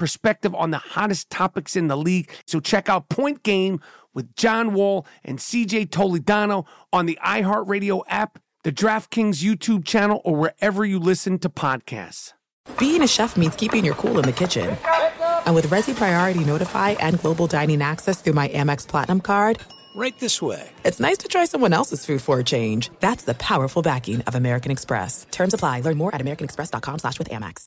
perspective on the hottest topics in the league. So check out Point Game with John Wall and CJ Toledano on the iHeartRadio app, the DraftKings YouTube channel, or wherever you listen to podcasts. Being a chef means keeping your cool in the kitchen. And with Resy Priority Notify and Global Dining Access through my Amex Platinum card, Right this way. It's nice to try someone else's food for a change. That's the powerful backing of American Express. Terms apply. Learn more at americanexpress.com slash with Amex.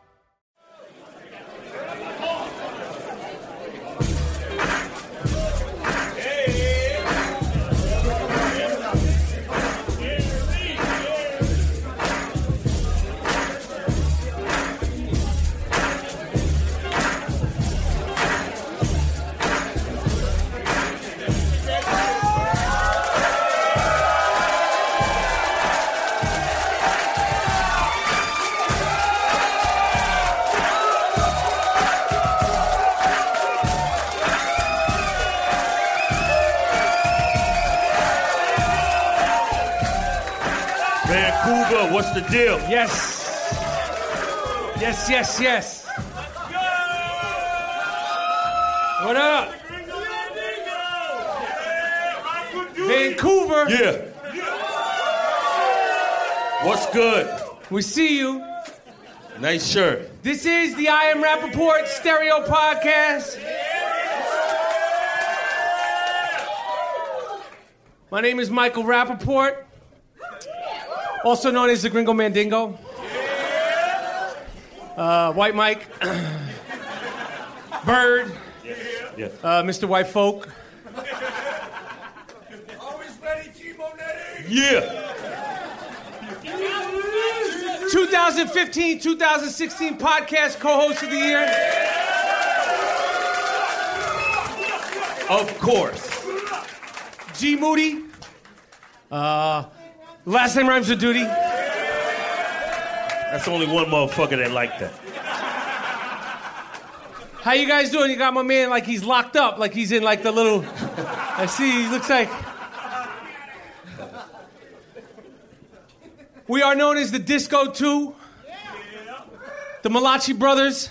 Yes, yes, yes. What up? Vancouver. Yeah. What's good? We see you. Nice shirt. This is the I Am Rapaport Stereo Podcast. My name is Michael Rapaport, also known as the Gringo Mandingo. Uh, White Mike, Bird, Yeah. uh, Mr. White Folk. Always ready, Timo Nettie. Yeah. 2015 2016 podcast co host of the year. Of course. G Moody. Uh, last name rhymes with duty. That's only one motherfucker that like that. How you guys doing? You got my man like he's locked up, like he's in like the little. I see. He looks like. We are known as the Disco Two. The Malachi Brothers.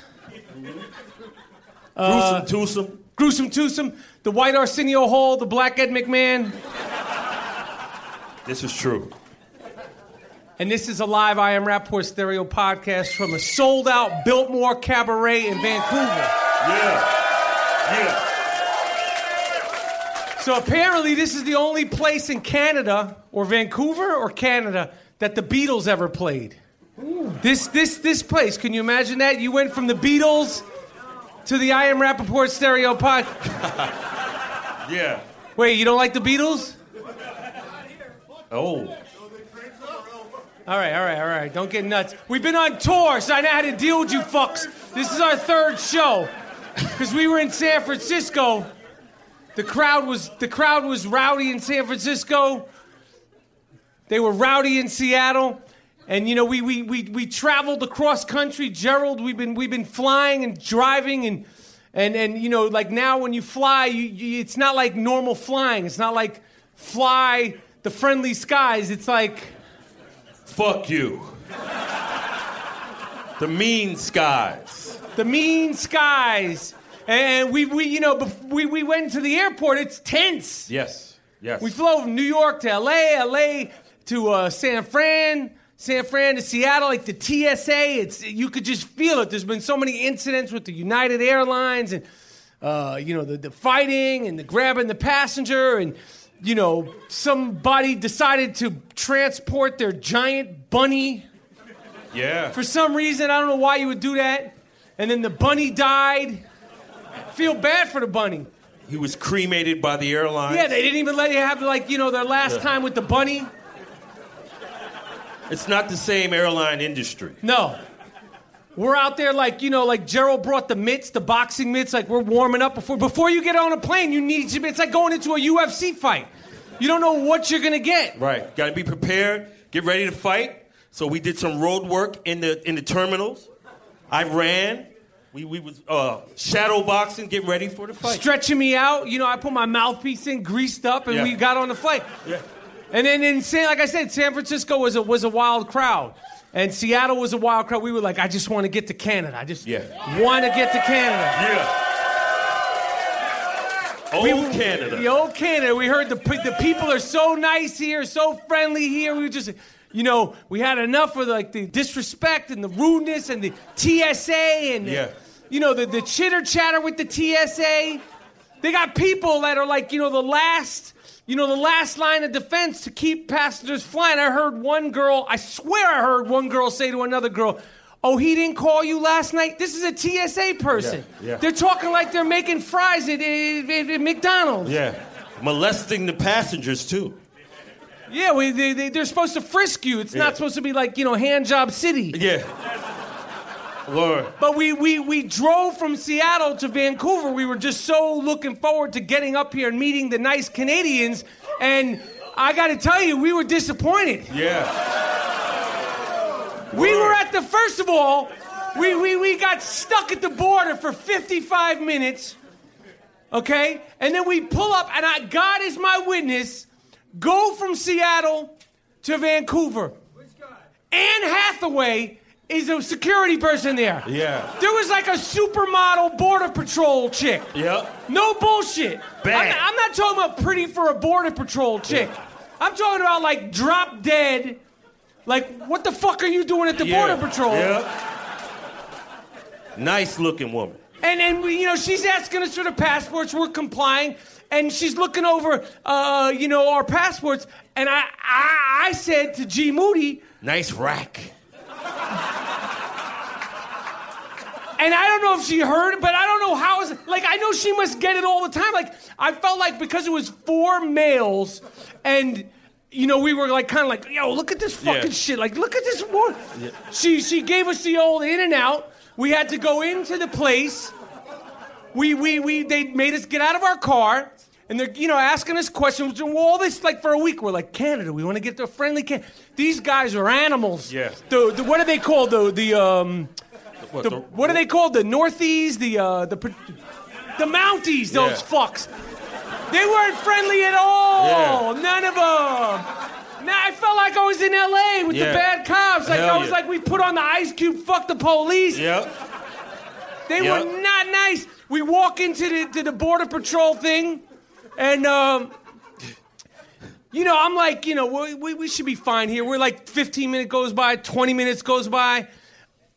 Gruesome uh, twosome. Gruesome Twosome. The White Arsenio Hall. The Black Ed McMahon. This is true. And this is a live I Am Rapaport Stereo podcast from a sold out Biltmore Cabaret in Vancouver. Yeah. Yeah. So apparently, this is the only place in Canada or Vancouver or Canada that the Beatles ever played. This, this, this place, can you imagine that? You went from the Beatles to the I Am Rapaport Stereo Pod. Yeah. Wait, you don't like the Beatles? Oh. All right, all right, all right. Don't get nuts. We've been on tour, so I know how to deal with you fucks. This is our third show. Because we were in San Francisco. The crowd was the crowd was rowdy in San Francisco. They were rowdy in Seattle. And you know, we we we we traveled across country. Gerald, we've been we've been flying and driving and And and you know, like now when you fly, you, you, it's not like normal flying. It's not like fly the friendly skies. It's like Fuck you. the mean skies. the mean skies. And we, we you know, we, we went to the airport. It's tense. Yes. Yes. We flew from New York to LA, LA to uh, San Fran, San Fran to Seattle. Like the TSA, it's you could just feel it. There's been so many incidents with the United Airlines and uh, you know the, the fighting and the grabbing the passenger and you know somebody decided to transport their giant bunny yeah. for some reason. I don't know why you would do that. And then the bunny died. Feel bad for the bunny. he was cremated by the airline. Yeah, they didn't even let you have like you know their last Yeah. time with the bunny. It's not the same airline industry. No. We're out there like, you know, like Gerald brought the mitts, the boxing mitts, like we're warming up before before you get on a plane, you need to it's like going into a UFC fight. You don't know what you're gonna get. Right. Got to be prepared. Get ready to fight. So we did some road work in the in the terminals. I ran. We we was uh, shadow boxing, getting ready for the fight. Stretching me out, you know, I put my mouthpiece in, greased up, and Yeah. we got on the flight. Yeah. And then in San, like I said, San Francisco was a was a wild crowd. And Seattle was a wild crowd. We were like, I just want to get to Canada. I just Yeah. want to get to Canada. Yeah. Old Canada. The old Canada. We heard the the people are so nice here, so friendly here. We were just, you know, we had enough of like the disrespect and the rudeness and the TSA and the- you know the the chitter chatter with the TSA. They got people that are like you know the last. You know, the last line of defense to keep passengers flying. I heard one girl, I swear I heard one girl say to another girl, Oh, he didn't call you last night? This is a TSA person. Yeah, yeah. They're talking like they're making fries at, at- at McDonald's. Yeah. Molesting the passengers too. Yeah, we, they, they, they're supposed to frisk you. It's Yeah. not supposed to be like, you know, hand job city. Yeah. Lord. But we, we, we drove from Seattle to Vancouver. We were just so looking forward to getting up here and meeting the nice Canadians. And I got to tell you, we were disappointed. Yeah. We were at the, first of all, we, we, we got stuck at the border for 55 minutes, okay? And then we pull up, and I, God is my witness, go from Seattle to Vancouver. Anne Hathaway is a security person there. Yeah. There was like a supermodel border patrol chick. Yep. No bullshit. Bang. I'm, I'm not talking about pretty for a border patrol chick. I'm talking about like drop dead. Like, what the fuck are you doing at the Yeah. border patrol? Yep. Nice looking woman. And and you know, she's asking us for the passports. We're complying, and she's looking over, uh, you know, our passports. And I, I, I said to G Moody, Nice rack. And I don't know if she heard but I don't know how. Is, like, I know she must get it all the time. Like, I felt like because it was four males, and you know, we were like kind of like, yo, look at this fucking Yeah. shit. Like, look at this one. She she gave us the old in and out. We had to go into the place. We we we they made us get out of our car. And they're, you know, asking us questions. And all this, like, for a week, we're like, Canada, we want to get to a friendly Canada. These guys are animals. Yeah. The, the, what are they called? The, the, um, What, the, the- what are they called? The Northies, the uh, the the Mounties. Those Yeah. fucks. They weren't friendly at all. Yeah. None of them. Now I felt like I was in L.A. with the bad cops. Like Hell I was yeah. like we put on the Ice Cube, fuck the police. Yep. They Yep. were not nice. We walk into the to the border patrol thing, and um, you know I'm like, you know, we, we we should be fine here. We're like 15 minutes goes by, 20 minutes goes by,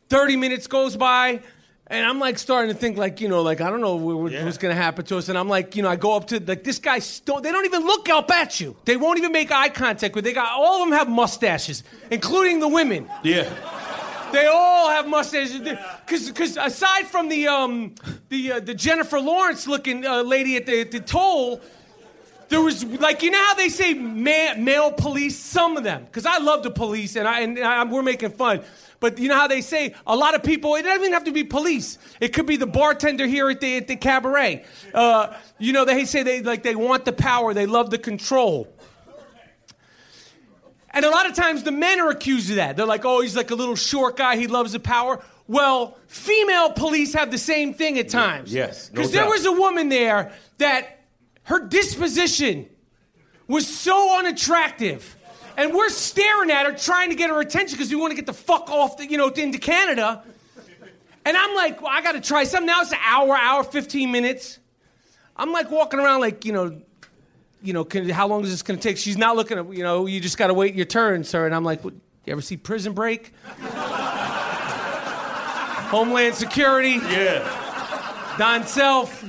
30 minutes goes by. And I'm like starting to think like you know like I don't know what, Yeah. what's gonna happen to us and I'm like you know I go up to like this guy still they don't even look up at you they won't even make eye contact with they got all of them have mustaches including the women Yeah. They all have mustaches. Because because aside from the um the uh, the Jennifer Lawrence looking uh, lady at the at the toll, there was like you know how they say ma- male police. Some of them, because I love the police and I and I, we're making fun. But you know how they say a lot of people. It doesn't even have to be police. It could be the bartender here at the at the cabaret. Uh, you know they say they like they want the power. They love the control. And a lot of times the men are accused of that. They're like, oh, he's like a little short guy. He loves the power. Well, female police have the same thing at times. yes, no Because there doubt. was a woman there that her disposition was so unattractive. And we're staring at her, trying to get her attention because we want to get the fuck off, the, you know, into Canada. And I'm like, well, I got to try something. Now it's an hour, hour, 15 minutes. I'm like walking around, like, you know, you know, can, how long is this going to take? She's not looking at, you know, you just got to wait your turn, sir. And I'm like, what, you ever see Prison Break? Homeland Security, Yeah. Don Self.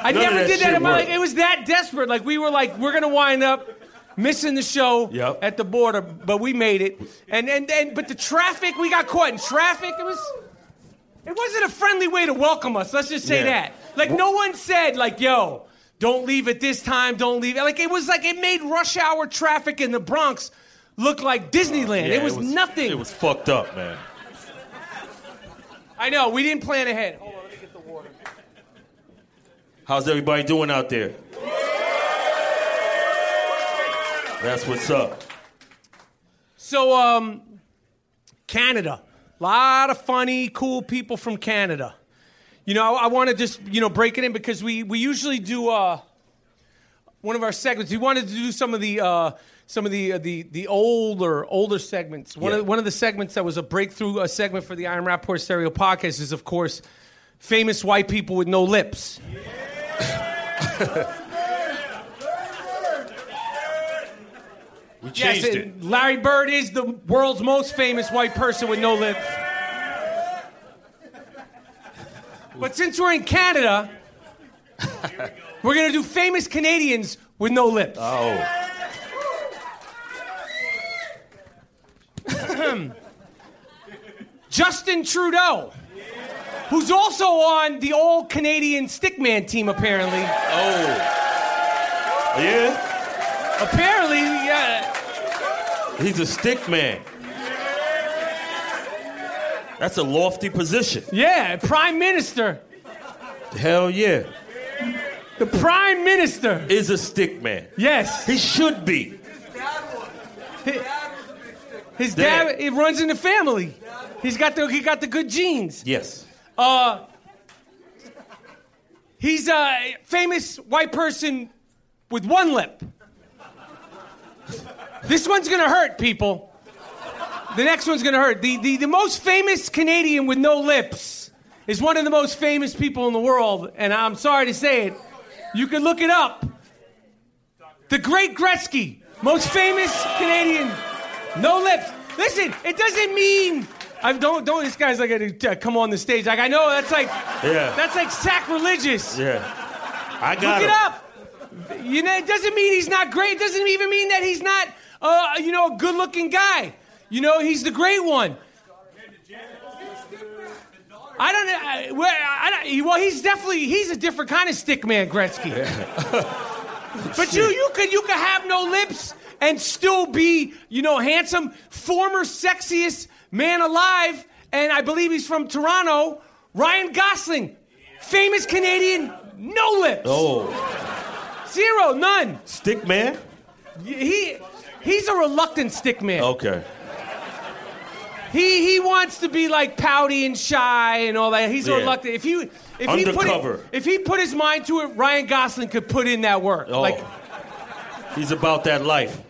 I None never that did that in my life. It was that desperate. Like, we were like, we're going to wind up missing the show Yep. at the border, but we made it. And, and, and, but the traffic, we got caught in traffic. It was, it wasn't a friendly way to welcome us. Let's just say Yeah. that. Like, no one said, like, yo, don't leave at this time, don't leave. Like, it was like, it made rush hour traffic in the Bronx look like Disneyland. Yeah, it, was nothing. It was fucked up, man. I know, we didn't plan ahead. Hold on, let me get the water. How's everybody doing out there? That's what's up. So, um, Canada. A lot of funny, cool people from Canada. You know, I, I want to just, you know, break it in because we, we usually do uh, one of our segments. We wanted to do some of the uh, some of the uh, the the older older segments. One Yeah. of one of the segments that was a breakthrough a segment for the I Am Rapaport Stereo podcast is, of course, famous white people with no lips. We Yes, it. Larry Bird is the world's most famous white person with no lips. But since we're in Canada, we're gonna do famous Canadians with no lips. Oh. Justin Trudeau, who's also on the old Canadian Stickman team, apparently. Oh. Yeah? Apparently, yeah. He's a stick man. That's a lofty position. Yeah, Prime Minister. Hell yeah. The Prime Minister. Is a stick man. Yes. He should be. His Dad. Was. His dad, it runs in the family. He's got the he got the good genes. Yes. Uh, he's a famous white person with one lip. This one's gonna hurt, people. The next one's gonna hurt. The, the, the most famous Canadian with no lips is one of the most famous people in the world, and I'm sorry to say it. You can look it up. The Great Gretzky, most famous Canadian, no lips. Listen, it doesn't mean I don't don't. This guy's like to come on the stage. Like I know that's like Yeah. that's like sacrilegious. Yeah. I got Look it up. You know, it doesn't mean he's not great. It doesn't even mean that he's not, uh, you know, a good-looking guy. You know, he's the great one. I don't know. I, well, I well, he's definitely he's a different kind of stick man, Gretzky. but you you could you could have no lips and still be you know handsome, former sexiest man alive, and I believe he's from Toronto. Ryan Gosling, famous Canadian, no lips. Oh. Zero, none. Stick man? He he's a reluctant stick man. Okay. He he wants to be like pouty and shy and all that. He's Yeah. reluctant. If you if he Undercover. put it, if he put his mind to it, Ryan Gosling could put in that work. Oh. Like, He's about that life.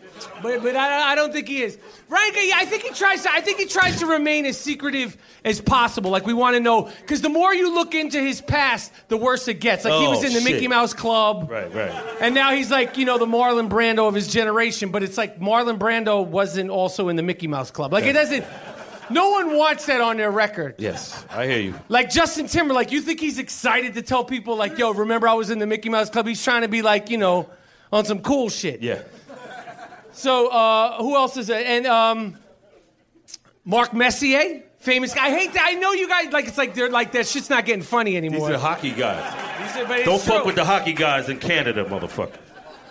but but I, I don't think he is. Ryan, yeah, I think he tries to. I think he tries to remain as secretive as possible. Like we want to know because the more you look into his past, the worse it gets. Like he Oh, was in the shit. Mickey Mouse Club. Right, right. And now he's like, you know, the Marlon Brando of his generation, but it's like Marlon Brando wasn't also in the Mickey Mouse Club. Like it doesn't. No one wants that on their record. Yes, I hear you. Like Justin Timberlake, you think he's excited to tell people like, "Yo, remember I was in the Mickey Mouse Club"? He's trying to be like, you know, on some cool shit. Yeah. So uh, who else is it? And um, Mark Messier, famous guy. I hate that. I know you guys like. It's like they're like that. Shit's not getting funny anymore. These are hockey guys. These are- Don't fuck true. with the hockey guys in Canada, motherfucker.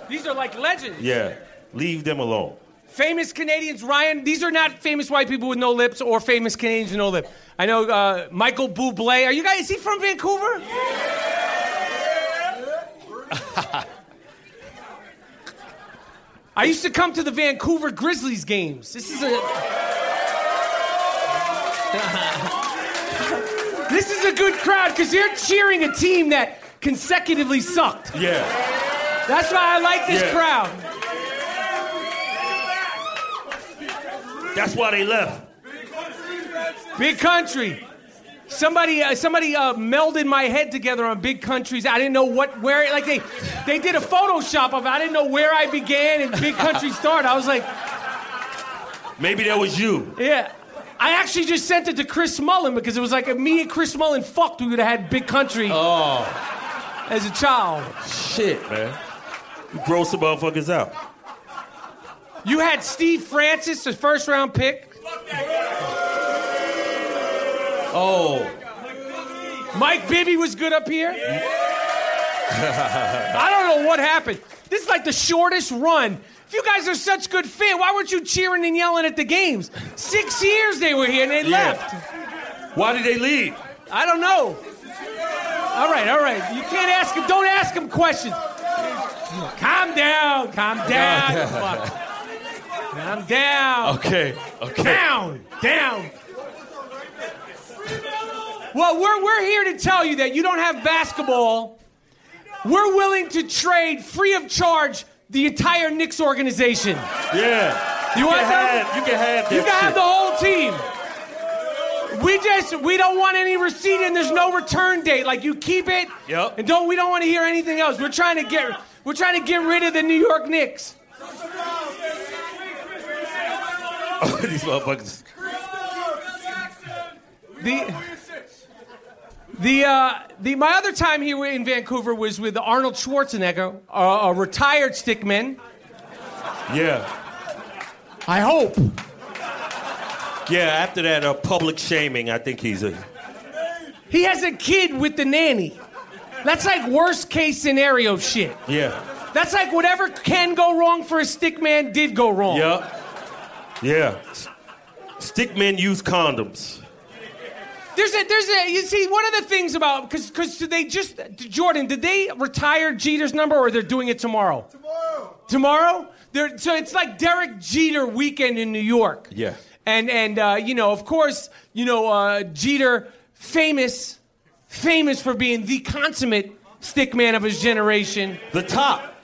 These are like legends. Yeah. Leave them alone. Famous Canadians, Ryan. These are not famous white people with no lips or famous Canadians with no lip. I know uh, Michael Bublé. Are you guys? Is he from Vancouver? I used to come to the Vancouver Grizzlies games. This is a. this is a good crowd because they're cheering a team that consecutively sucked. Yeah. That's why I like this Yeah. crowd. That's why they left. Big country. Somebody, uh, somebody uh, melded my head together on big countries. I didn't know what, where, like they, they did a Photoshop of it. I didn't know where I began and big country started. I was like, Maybe that was you. yeah. I actually just sent it to Chris Mullin because it was like if me and Chris Mullin fucked, we would have had big country Oh, as a child. shit, man. You gross the motherfuckers out. You had Steve Francis, the first round pick. Oh, Mike Bibby was good up here. I don't know what happened. This is like the shortest run. If you guys are such good fans, why weren't you cheering and yelling at the games? Six years they were here and they Yeah. left. why did they leave? I don't know. All right, all right. You can't ask him. Don't ask him questions. Calm down. Calm down. You fuck. Down. Okay, okay. Down, down. Well, we're, we're here to tell you that you don't have basketball. We're willing to trade free of charge the entire Knicks organization. Yeah. You want can that? have, you can have You can have the whole team. We just we don't want any receipt and there's no return date. Like you keep it. Yep. And don't we don't want to hear anything else. We're trying to get we're trying to get rid of the New York Knicks. These motherfuckers. The the uh, the my other time here in Vancouver was with Arnold Schwarzenegger, a, a retired stickman. Yeah. I hope. Yeah, after that uh, public shaming, I think he's a. He has a kid with the nanny. That's like worst case scenario shit. Yeah. That's like whatever can go wrong for a stickman did go wrong. Yeah. Yeah. S- Stickmen use condoms. There's a there's a you see one of the things about because because do they just Jordan did they retire Jeter's number or they're doing it tomorrow? Tomorrow. Tomorrow? They're, so it's like Derek Jeter weekend in New York. Yeah. And and uh, you know of course you know uh, Jeter famous famous for being the consummate stickman of his generation. The top.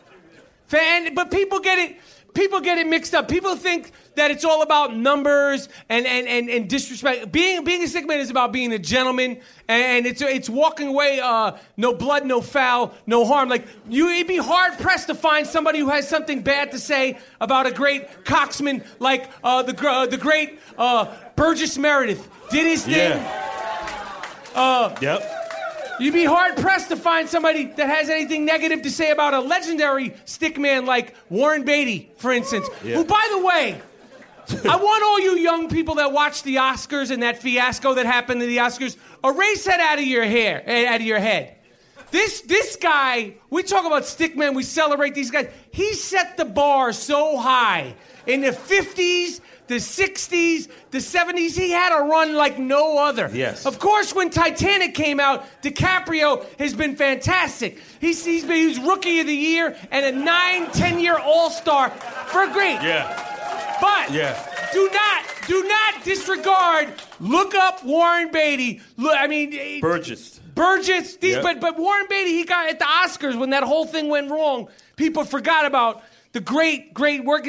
Fan, but people get it. People get it mixed up. People think that it's all about numbers and, and, and, and disrespect. Being being a sick man is about being a gentleman, and it's it's walking away. Uh, no blood, no foul, no harm. Like you, would be hard pressed to find somebody who has something bad to say about a great coxman like uh, the uh, the great uh, Burgess Meredith did his thing. Yeah. Uh, yep. You'd be hard pressed to find somebody that has anything negative to say about a legendary stickman like Warren Beatty, for instance. Yeah. Who, by the way, I want all you young people that watch the Oscars and that fiasco that happened to the Oscars, erase that out of your hair, eh, out of your head. This this guy, we talk about stickmen, we celebrate these guys. He set the bar so high in the 50s, the 60s, the 70s. He had a run like no other. Yes. Of course, when Titanic came out, DiCaprio has been fantastic. He's, he's been he's rookie of the year and a nine, 10 year all star for great. Yeah. But Yeah. do not, do not disregard. Look up Warren Beatty. Look, I mean, eh, Burgess. Burgess. These, Yep. but but Warren Beatty, he got at the Oscars when that whole thing went wrong. People forgot about the great, great work.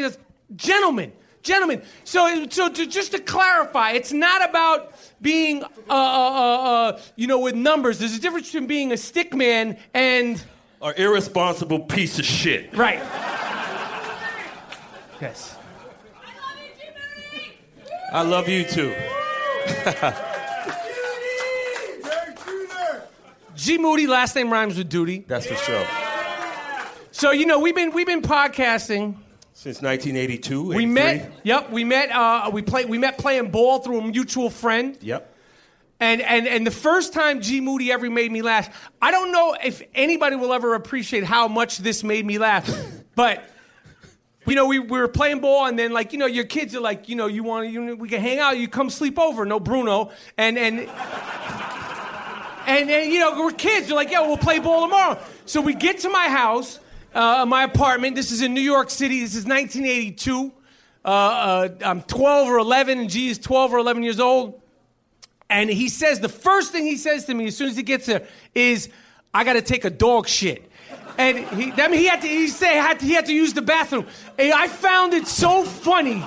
Gentlemen, gentlemen. So so to, just to clarify, it's not about being uh, uh, uh, uh, you know with numbers. There's a difference between being a stick man and An irresponsible piece of shit. right. Yes. I love you, G I love you too. G Moody, last name rhymes with duty. That's for sure. So you know we've been we've been podcasting. Since 1982. We 83. met. Yep, we met. Uh, we played. We met playing ball through a mutual friend. Yep. And and and the first time G Moody ever made me laugh, I don't know if anybody will ever appreciate how much this made me laugh, but. You know, we, we were playing ball, and then like you know, your kids are like, you know, you want you we can hang out. You come sleep over, no Bruno, and and and, and you know, we're kids. you're like, yeah, we'll play ball tomorrow. So we get to my house, uh, my apartment. This is in New York City. This is 1982. Uh, uh, I'm 12 or 11, and G is 12 or 11 years old. And he says, the first thing he says to me as soon as he gets there is, I gotta take a dog shit. And he, mean, he had to, he say, had to, he had to use the bathroom. And I found it so funny.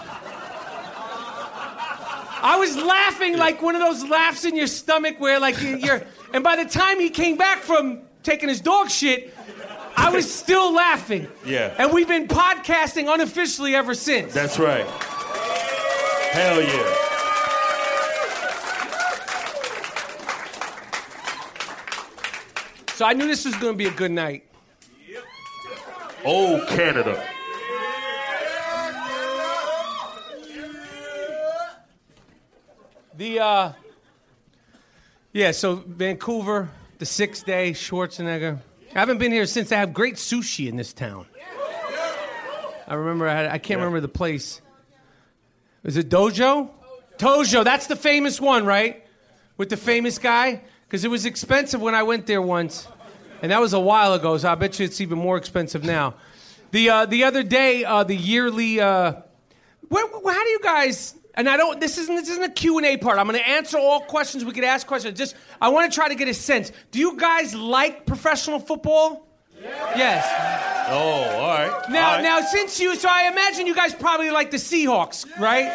I was laughing like one of those laughs in your stomach where like you're, and by the time he came back from taking his dog shit, I was still laughing. Yeah. And we've been podcasting unofficially ever since. That's right. Hell yeah. So I knew this was going to be a good night. Oh, Canada. The uh Yeah, so Vancouver, the sixth day, Schwarzenegger. I haven't been here since they have great sushi in this town. I remember I, had, I can't remember the place. Is it Dojo? Tojo, that's the famous one, right? With the famous guy? Because it was expensive when I went there once. And that was a while ago, so I bet you it's even more expensive now. The uh, the other day, uh, the yearly uh, where, where- how do you guys? And I don't. This isn't. This isn't a Q and A part. I'm going to answer all questions. We could ask questions. Just I want to try to get a sense. Do you guys like professional football? Yes. Oh, all right. Now, All right. now, since you, so I imagine you guys probably like the Seahawks, right?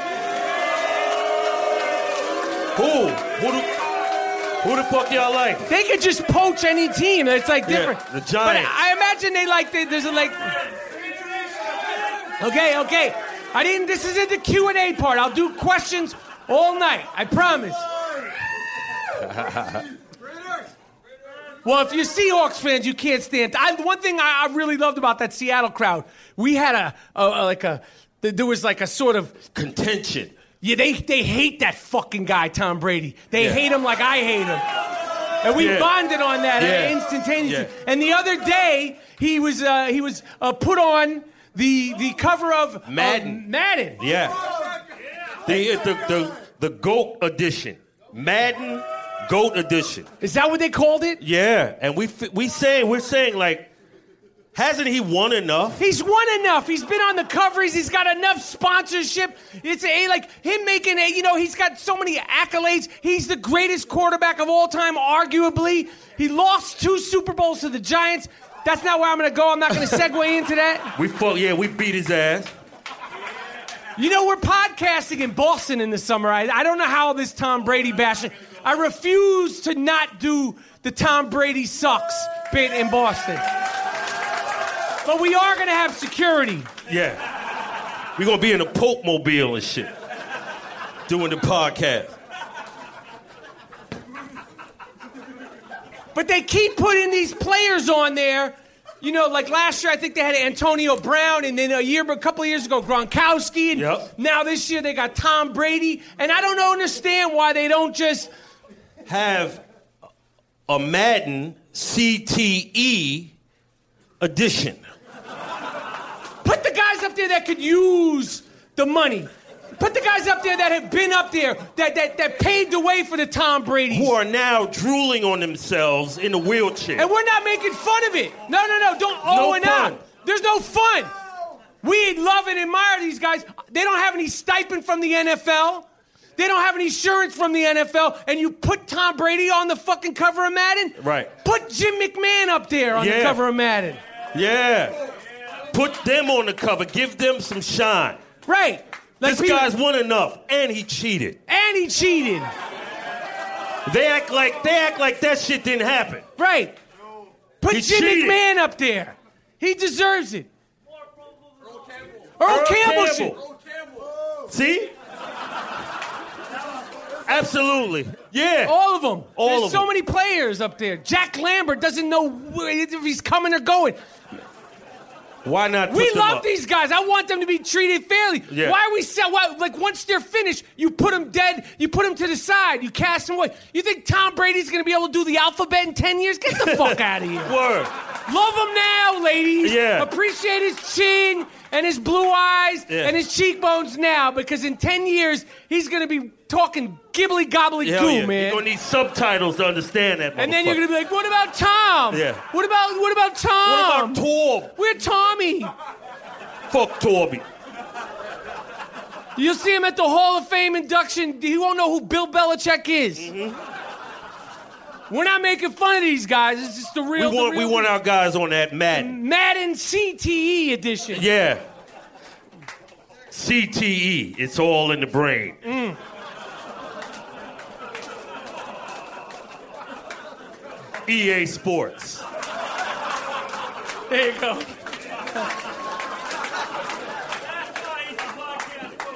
Who? Who the, who the fuck y'all like? They could just poach any team. It's like Yeah, different. the But Giants. I imagine they like. They, there's a like. Okay, okay. I didn't. This isn't the Q and A part. I'll do questions all night. I promise. Well, if you're Seahawks fans, you can't stand. I, one thing I, I really loved about that Seattle crowd, we had a, a, a like a there was like a sort of Contention. yeah they they hate that fucking guy Tom Brady. They Yeah. hate him like I hate him. And we Yeah. bonded on that Yeah. instantaneously. And the other day, he was uh, he was uh, put on the the cover of Madden. uh, Madden. Yeah. The, the, the, the GOAT edition. Madden GOAT edition. Is that what they called it? Yeah. And we, we saying, we're saying like, hasn't he won enough? He's won enough. He's been on the covers. He's got enough sponsorship. It's a like him making a. You know, he's got so many accolades. He's the greatest quarterback of all time, arguably. He lost two Super Bowls to the Giants. That's not where I'm going to go. I'm not going to segue into that. We fuck, yeah, we beat his ass. You know, we're podcasting in Boston in the summer. I, I don't know how this Tom Brady bashing. I refuse to not do the Tom Brady sucks bit in Boston. But we are going to have security. Yeah. We're going to be in a Pope mobile and shit. Doing the podcast. But they keep putting these players on there. You know, like last year, I think they had Antonio Brown, and then a year, a couple of years ago, Gronkowski, and Yep. now this year they got Tom Brady. And I don't understand why they don't just Have a Madden CTE edition. put the guys up there that could use the money. Put the guys up there that have been up there, that that, that paved the way for the Tom Brady. Who are now drooling on themselves in a wheelchair. And we're not making fun of it. No, no, no. Don't No oh and fun. out. There's no fun. We love and admire these guys. They don't have any stipend from the NFL. They don't have any insurance from the NFL. And you put Tom Brady on the fucking cover of Madden? Right. Put Jim McMahon up there on the cover of Madden. Yeah. Put them on the cover. Give them some shine. Right. Like this people- guy's won enough, and he cheated. And he cheated. They act like they act like that shit didn't happen. Right. Put He Jim cheated. McMahon up there. He deserves it. Earl, Campbell. Earl Campbell, Campbell. See? Absolutely. Yeah. All of them. All There's of so them. many players up there. Jack Lambert doesn't know if he's coming or going. Why not? We love up? these guys. I want them to be treated fairly. Yeah. Why are we sell? Why, like once they're finished, you put them dead. You put them to the side. You cast them away. You think Tom Brady's going to be able to do the alphabet in ten years? Get the fuck out of here. Word. Love him now, ladies. Yeah. Appreciate his chin and his blue eyes Yeah. and his cheekbones now, because in ten years he's going to be talking gibbly gobbly Hell goo, yeah. man. You're gonna need subtitles to understand that. Man. And then you're gonna be like, what about Tom? Yeah. What about what about Tom? What about Torb? We're Tommy. Fuck Torby. You'll see him at the Hall of Fame induction. He won't know who Bill Belichick is. Mm-hmm. We're not making fun of these guys. It's just the We real. the want we want our guys on that Madden. Madden CTE edition. Yeah. CTE. It's all in the brain. Mm. EA Sports. There you go.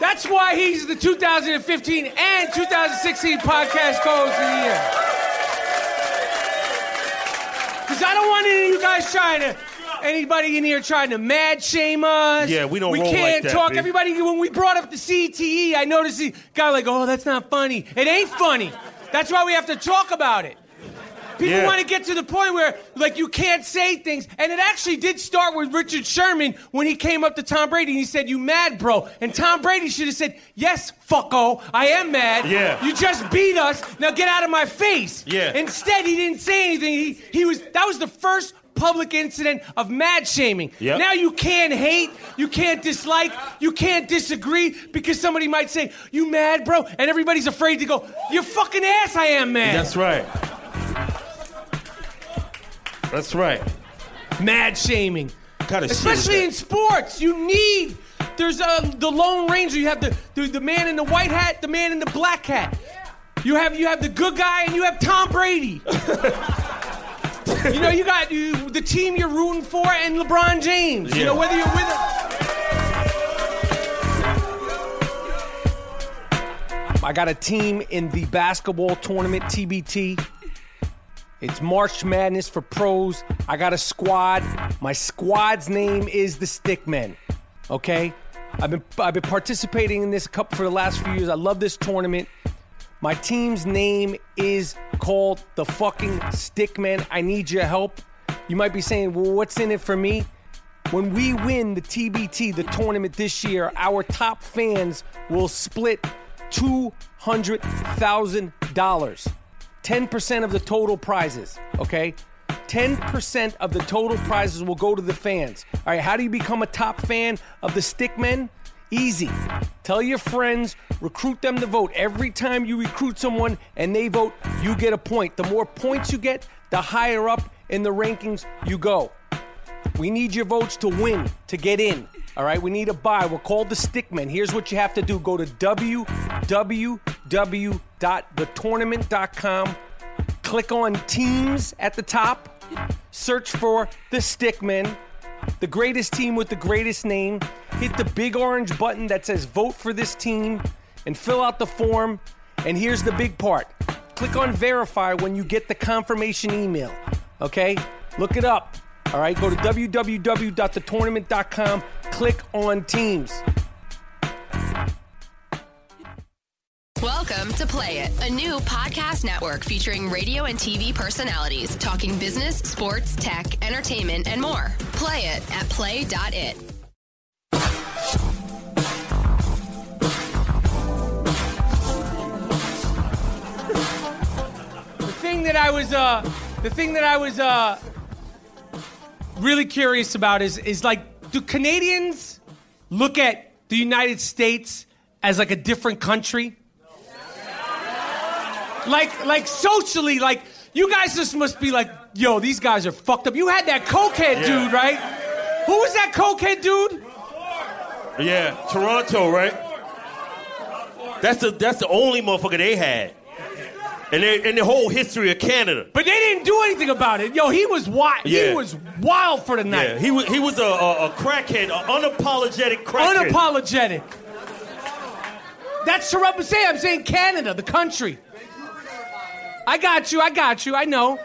That's why he's the 2015 and 2016 podcast co-host of the year. Because I don't want any of you guys trying to, anybody in here trying to mad shame us. Yeah, we don't We roll can't that, talk. B. Everybody, when we brought up the CTE, I noticed the guy like, oh, that's not funny. It ain't funny. That's why we have to talk about it. People Yeah. want to get to the point where, like, you can't say things. And it actually did start with Richard Sherman when he came up to Tom Brady and he said, You mad, bro? And Tom Brady should have said, Yes, fucko, I am mad. Yeah. You just beat us. Now get out of my face. Yeah. Instead, he didn't say anything. He, he was, that was the first public incident of mad shaming. Yep. Now you can't hate, you can't dislike, you can't disagree because somebody might say, You mad, bro? And everybody's afraid to go, You fucking ass, I am mad. That's right. That's right. mad shaming. Especially in sports, you need. There's uh, the Lone Ranger. You have the, the the man in the white hat, the man in the black hat. You have you have the good guy, and you have Tom Brady. you know, you got you, the team you're rooting for, and LeBron James. You know whether you're with it. I got a team in the basketball tournament, TBT. It's March Madness for pros. I got a squad. My squad's name is the Stickmen. Okay? I've been I've been participating in this cup for the last few years. I love this tournament. My team's name is called the fucking Stickmen. I need your help. You might be saying, "Well, what's in it for me?" When we win the TBT, the tournament this year, our top fans will split $200,000. 10% of the total prizes, okay? 10% of the total prizes will go to the fans. All right, how do you become a top fan of the Stickmen? Easy. Tell your friends, recruit them to vote. Every time you recruit someone and they vote, you get a point. The more points you get, the higher up in the rankings you go. We need your votes to win, to get in. All right, we need a buy. We're called the Stickmen. Here's what you have to do go to www.thetournament.com, click on teams at the top, search for the Stickmen, the greatest team with the greatest name. Hit the big orange button that says vote for this team and fill out the form. And here's the big part click on verify when you get the confirmation email. Okay? Look it up. All right, go to www.thetournament.com, click on teams. Welcome to Play It, a new podcast network featuring radio and TV personalities talking business, sports, tech, entertainment, and more. Play it at play.it. The thing that I was uh the thing that I was uh really curious about is is like do Canadians look at the United States as like a different country? Like like socially, like you guys just must be like, yo, these guys are fucked up. You had that cokehead Yeah. dude, right? Who was that cokehead dude? Yeah, Toronto, right? That's the that's the only motherfucker they had, and they, in the whole history of Canada. But they didn't do anything about it. Yo, he was wild. Yeah. He was wild for the night. Yeah, he was he was a, a, a crackhead, an unapologetic crackhead. Unapologetic. That's Toronto. Say, I'm saying Canada, the country. I got you. I got you. I know.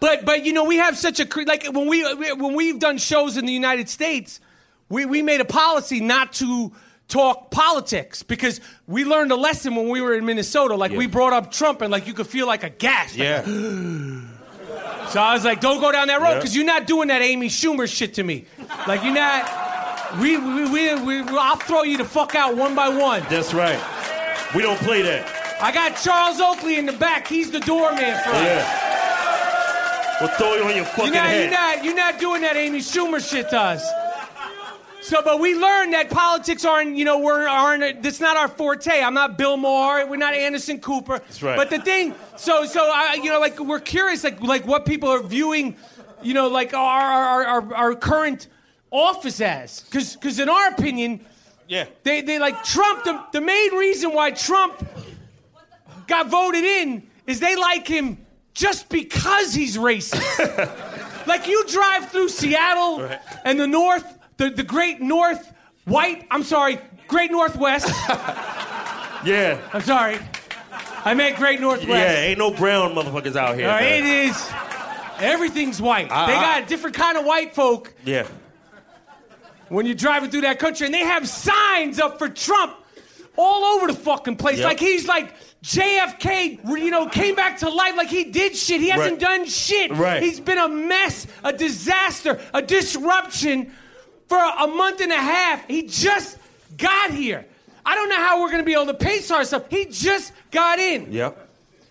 But but you know we have such a like when we when we've done shows in the United States, we we made a policy not to talk politics because we learned a lesson when we were in Minnesota. Like we brought up Trump and like you could feel like a gas. Like, yeah, so I was like, don't go down that road Yeah. because you're not doing that Amy Schumer shit to me. Like you're not. We, we, we, we, I'll throw you the fuck out one by one. that's right. We don't play that. I got Charles Oakley in the back. He's the doorman for us. Yeah. We'll throw you on your fucking You're not, head. you're, not, you're not doing that Amy Schumer shit to us. So, but we learned that politics aren't, you know, we're aren't. That's not our forte. I'm not Bill Maher. We're not Anderson Cooper. That's right. But the thing, so, so I, you know, like we're curious, like, like what people are viewing, you know, like our our, our, our current office as, because, because in our opinion, Yeah. they, they like Trump. The, the main reason why Trump got voted in is they like him just because he's racist. like you drive through Seattle Right. and the North, the, the great North, white, I'm sorry, Great Northwest. Yeah. I'm sorry. I meant Great Northwest. Yeah, ain't no brown motherfuckers out here. It is. Everything's white. I- they I- got a different kind of white folk Yeah. when you're driving through that country, and they have signs up for Trump all over the fucking place. Yep. Like he's like JFK, you know, came back to life. Like he did shit. He hasn't Right. done shit. Right. He's been a mess, a disaster, a disruption for a month and a half. He just got here. I don't know how we're gonna be able to pace ourselves. He just got in. Yep.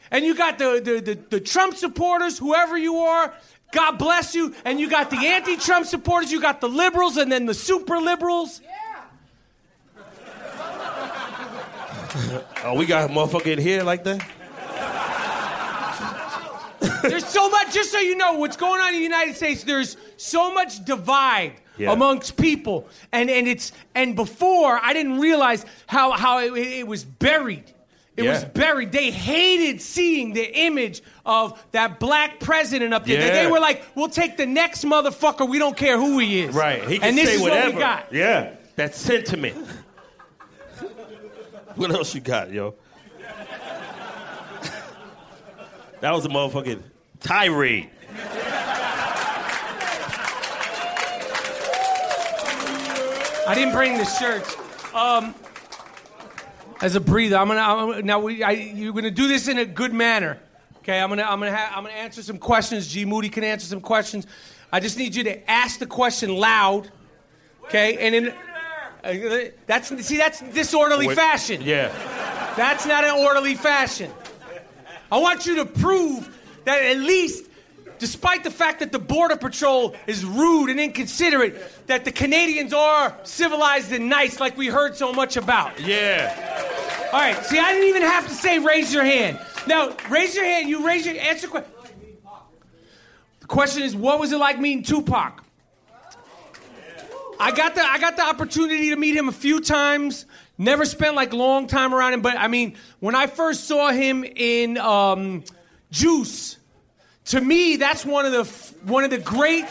And you got the, the, the, the Trump supporters, whoever you are, God bless you. And you got the anti Trump supporters, you got the liberals, and then the super liberals. Yeah. oh, we got a motherfucker in here like that? There's so much, just so you know, what's going on in the United States, there's so much divide. Yeah. Amongst people, and and it's and before I didn't realize how how it, it was buried. It was buried. They hated seeing the image of that black president up there. They- They were like, "We'll take the next motherfucker. We don't care who he is." Right. He can and this say is whatever. what we got. Yeah. That sentiment. what else you got, yo? that was a motherfucking tirade. I didn't bring the shirts. Um, as a breather, I'm gonna, I'm gonna now we, I, you're gonna do this in a good manner. Okay, I'm gonna I'm gonna ha- I'm gonna answer some questions. G Moody can answer some questions. I just need you to ask the question loud. Okay, and in uh, that's see that's disorderly Wait- fashion. Yeah. That's not an orderly fashion. I want you to prove that at least, despite the fact that the Border Patrol is rude and inconsiderate, that the Canadians are civilized and nice like we heard so much about. Yeah. All right, see, I didn't even have to say raise your hand. Now, raise your hand. You raise your answer. que- The question is, what was it like meeting Tupac? I got the I got the opportunity to meet him a few times. Never spent like long time around him, but I mean, when I first saw him in um, Juice, to me, that's one of the one of the great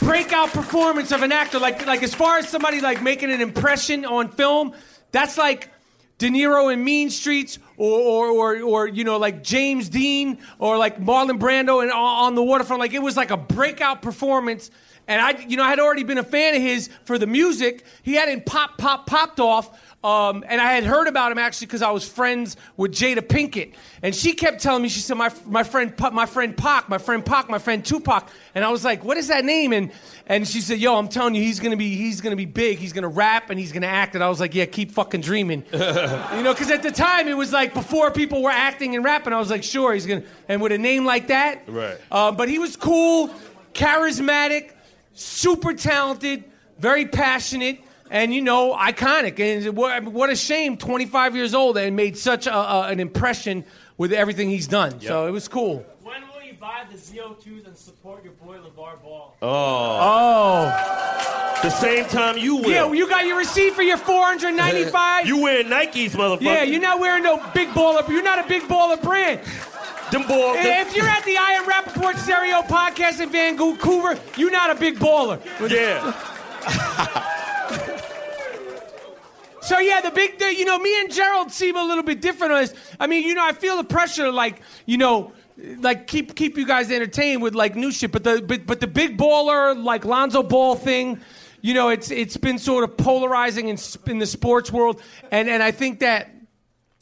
breakout performance of an actor. Like like as far as somebody like making an impression on film, that's like De Niro in Mean Streets, or or or, or you know like James Dean, or like Marlon Brando and on the waterfront. Like it was like a breakout performance. And I, you know, I had already been a fan of his for the music. He hadn't pop, pop, popped off. Um, and I had heard about him actually because I was friends with Jada Pinkett, and she kept telling me. She said, "My my friend, my friend Pac, my friend Pac, my friend Tupac." And I was like, "What is that name?" And and she said, "Yo, I'm telling you, he's gonna be he's gonna be big. He's gonna rap and he's gonna act." And I was like, "Yeah, keep fucking dreaming." you know, because at the time it was like before people were acting and rapping. I was like, "Sure, he's gonna." And with a name like that, Right. uh, but he was cool, charismatic, super talented, very passionate, and you know, iconic. And what, what a shame, 25 years old, and made such a, a, an impression with everything he's done. So it was cool. When will you buy the ZO2s and support your boy LeVar Ball? Oh, Oh. The same time you will. yeah, you got your receipt for your 495. You wearing Nikes, motherfucker. yeah, you're not wearing no big baller. You're not a big baller brand. Them boys. If you're at the I Am Rapaport Stereo podcast in Vancouver, you're not a big baller. yeah. So yeah, the big, the, you know, me and Gerald seem a little bit different on this. I mean, you know, I feel the pressure, like, you know, like keep keep you guys entertained with like new shit. But the but, but the big baller, like Lonzo Ball thing, you know, it's it's been sort of polarizing in in the sports world, and and I think that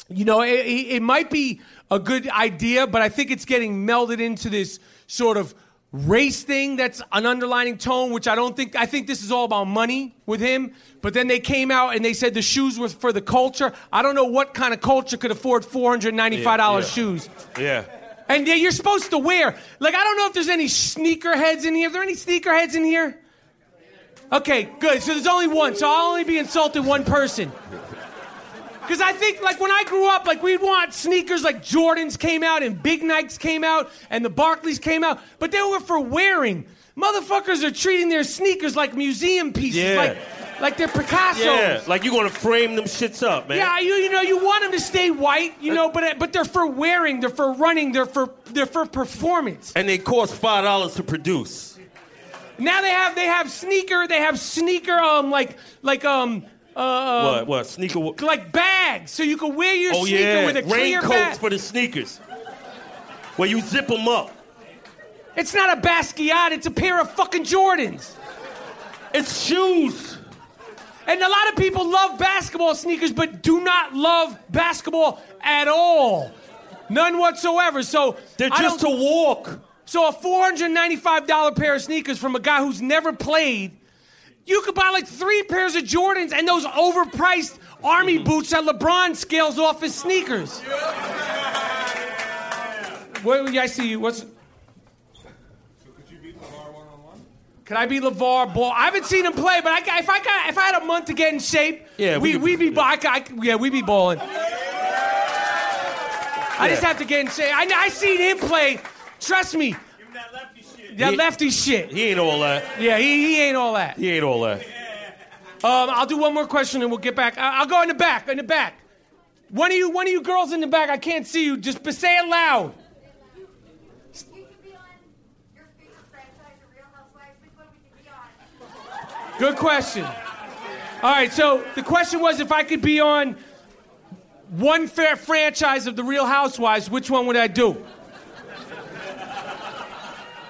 you know, it, it might be a good idea, but I think it's getting melded into this sort of race thing that's an underlining tone, which I don't think, I think this is all about money with him. But then they came out and they said the shoes were for the culture. I don't know what kind of culture could afford $495 Yeah, yeah. shoes. Yeah. And yeah, you're supposed to wear. Like, I don't know if there's any sneakerheads in here. Are there any sneakerheads in here? Okay, good. So there's only one. So I'll only be insulting one person. Because I think, like, when I grew up, like, we'd want sneakers like Jordans came out and Big Nikes came out and the Barkleys came out, but they were for wearing. Motherfuckers are treating their sneakers like museum pieces, Yeah. like, like they're Picasso. Yeah, like you're gonna frame them shits up, man. Yeah, you you know you want them to stay white, you know, but but they're for wearing, they're for running, they're for they're for performance. And they cost five dollars to produce. Now they have they have sneaker, they have sneaker um like like um uh what? What? Sneaker? like bags, so you can wear your Oh sneaker yeah, with a clear raincoats bag. for the sneakers. Where you zip them up. It's not a Basquiat, it's a pair of fucking Jordans. It's shoes. And a lot of people love basketball sneakers, but do not love basketball at all. None whatsoever. So They're just to walk. So a $495 pair of sneakers from a guy who's never played, you could buy like three pairs of Jordans and those overpriced army mm-hmm. boots that LeBron scales off his sneakers. What, I see you. What's? So could you beat LeVar one on one? Could I be LeVar Ball? I haven't seen him play, but I, if I got, if I had a month to get in shape, Yeah, we we could- we be, I, I, yeah, we be balling. I just have to get in shape. I, I seen him play. Trust me, that He- lefty shit. He ain't all that. Yeah, he, he ain't all that. He ain't all that. Um, I'll do one more question and we'll get back. I- I'll go in the back. In the back. One of you, one of you girls in the back. I can't see you. Just say it loud. Good question. All right, so the question was if I could be on one fair franchise of the Real Housewives, which one would I do?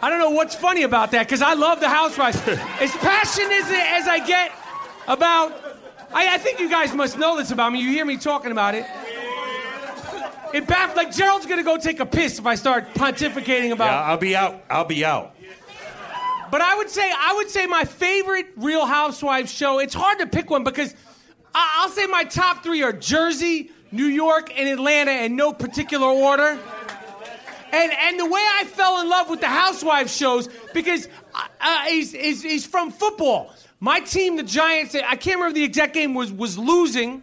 I don't know what's funny about that because I love the Housewives. as passionate as, as I get about, I, I think you guys must know this about me. You hear me talking about it. It baff like Gerald's gonna go take a piss if I start pontificating about. Yeah, I'll be out. I'll be out. But I would say I would say my favorite Real Housewives show. It's hard to pick one because I- I'll say my top three are Jersey, New York, and Atlanta in no particular order. And and the way I fell in love with the Housewives shows because uh, he's, he's he's from football. My team, the Giants, I can't remember the exact game was was losing.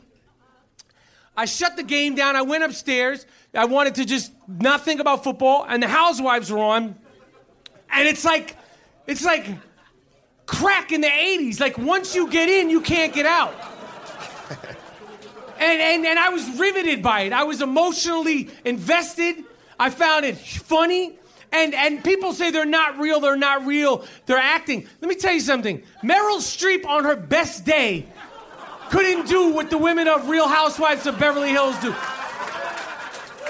I shut the game down. I went upstairs. I wanted to just not think about football, and the Housewives were on. And it's like, it's like crack in the 80s. Like once you get in, you can't get out. and, and, and I was riveted by it. I was emotionally invested. I found it funny. And, and people say they're not real, they're not real, they're acting. Let me tell you something. Meryl Streep on her best day couldn't do what the women of Real Housewives of Beverly Hills do.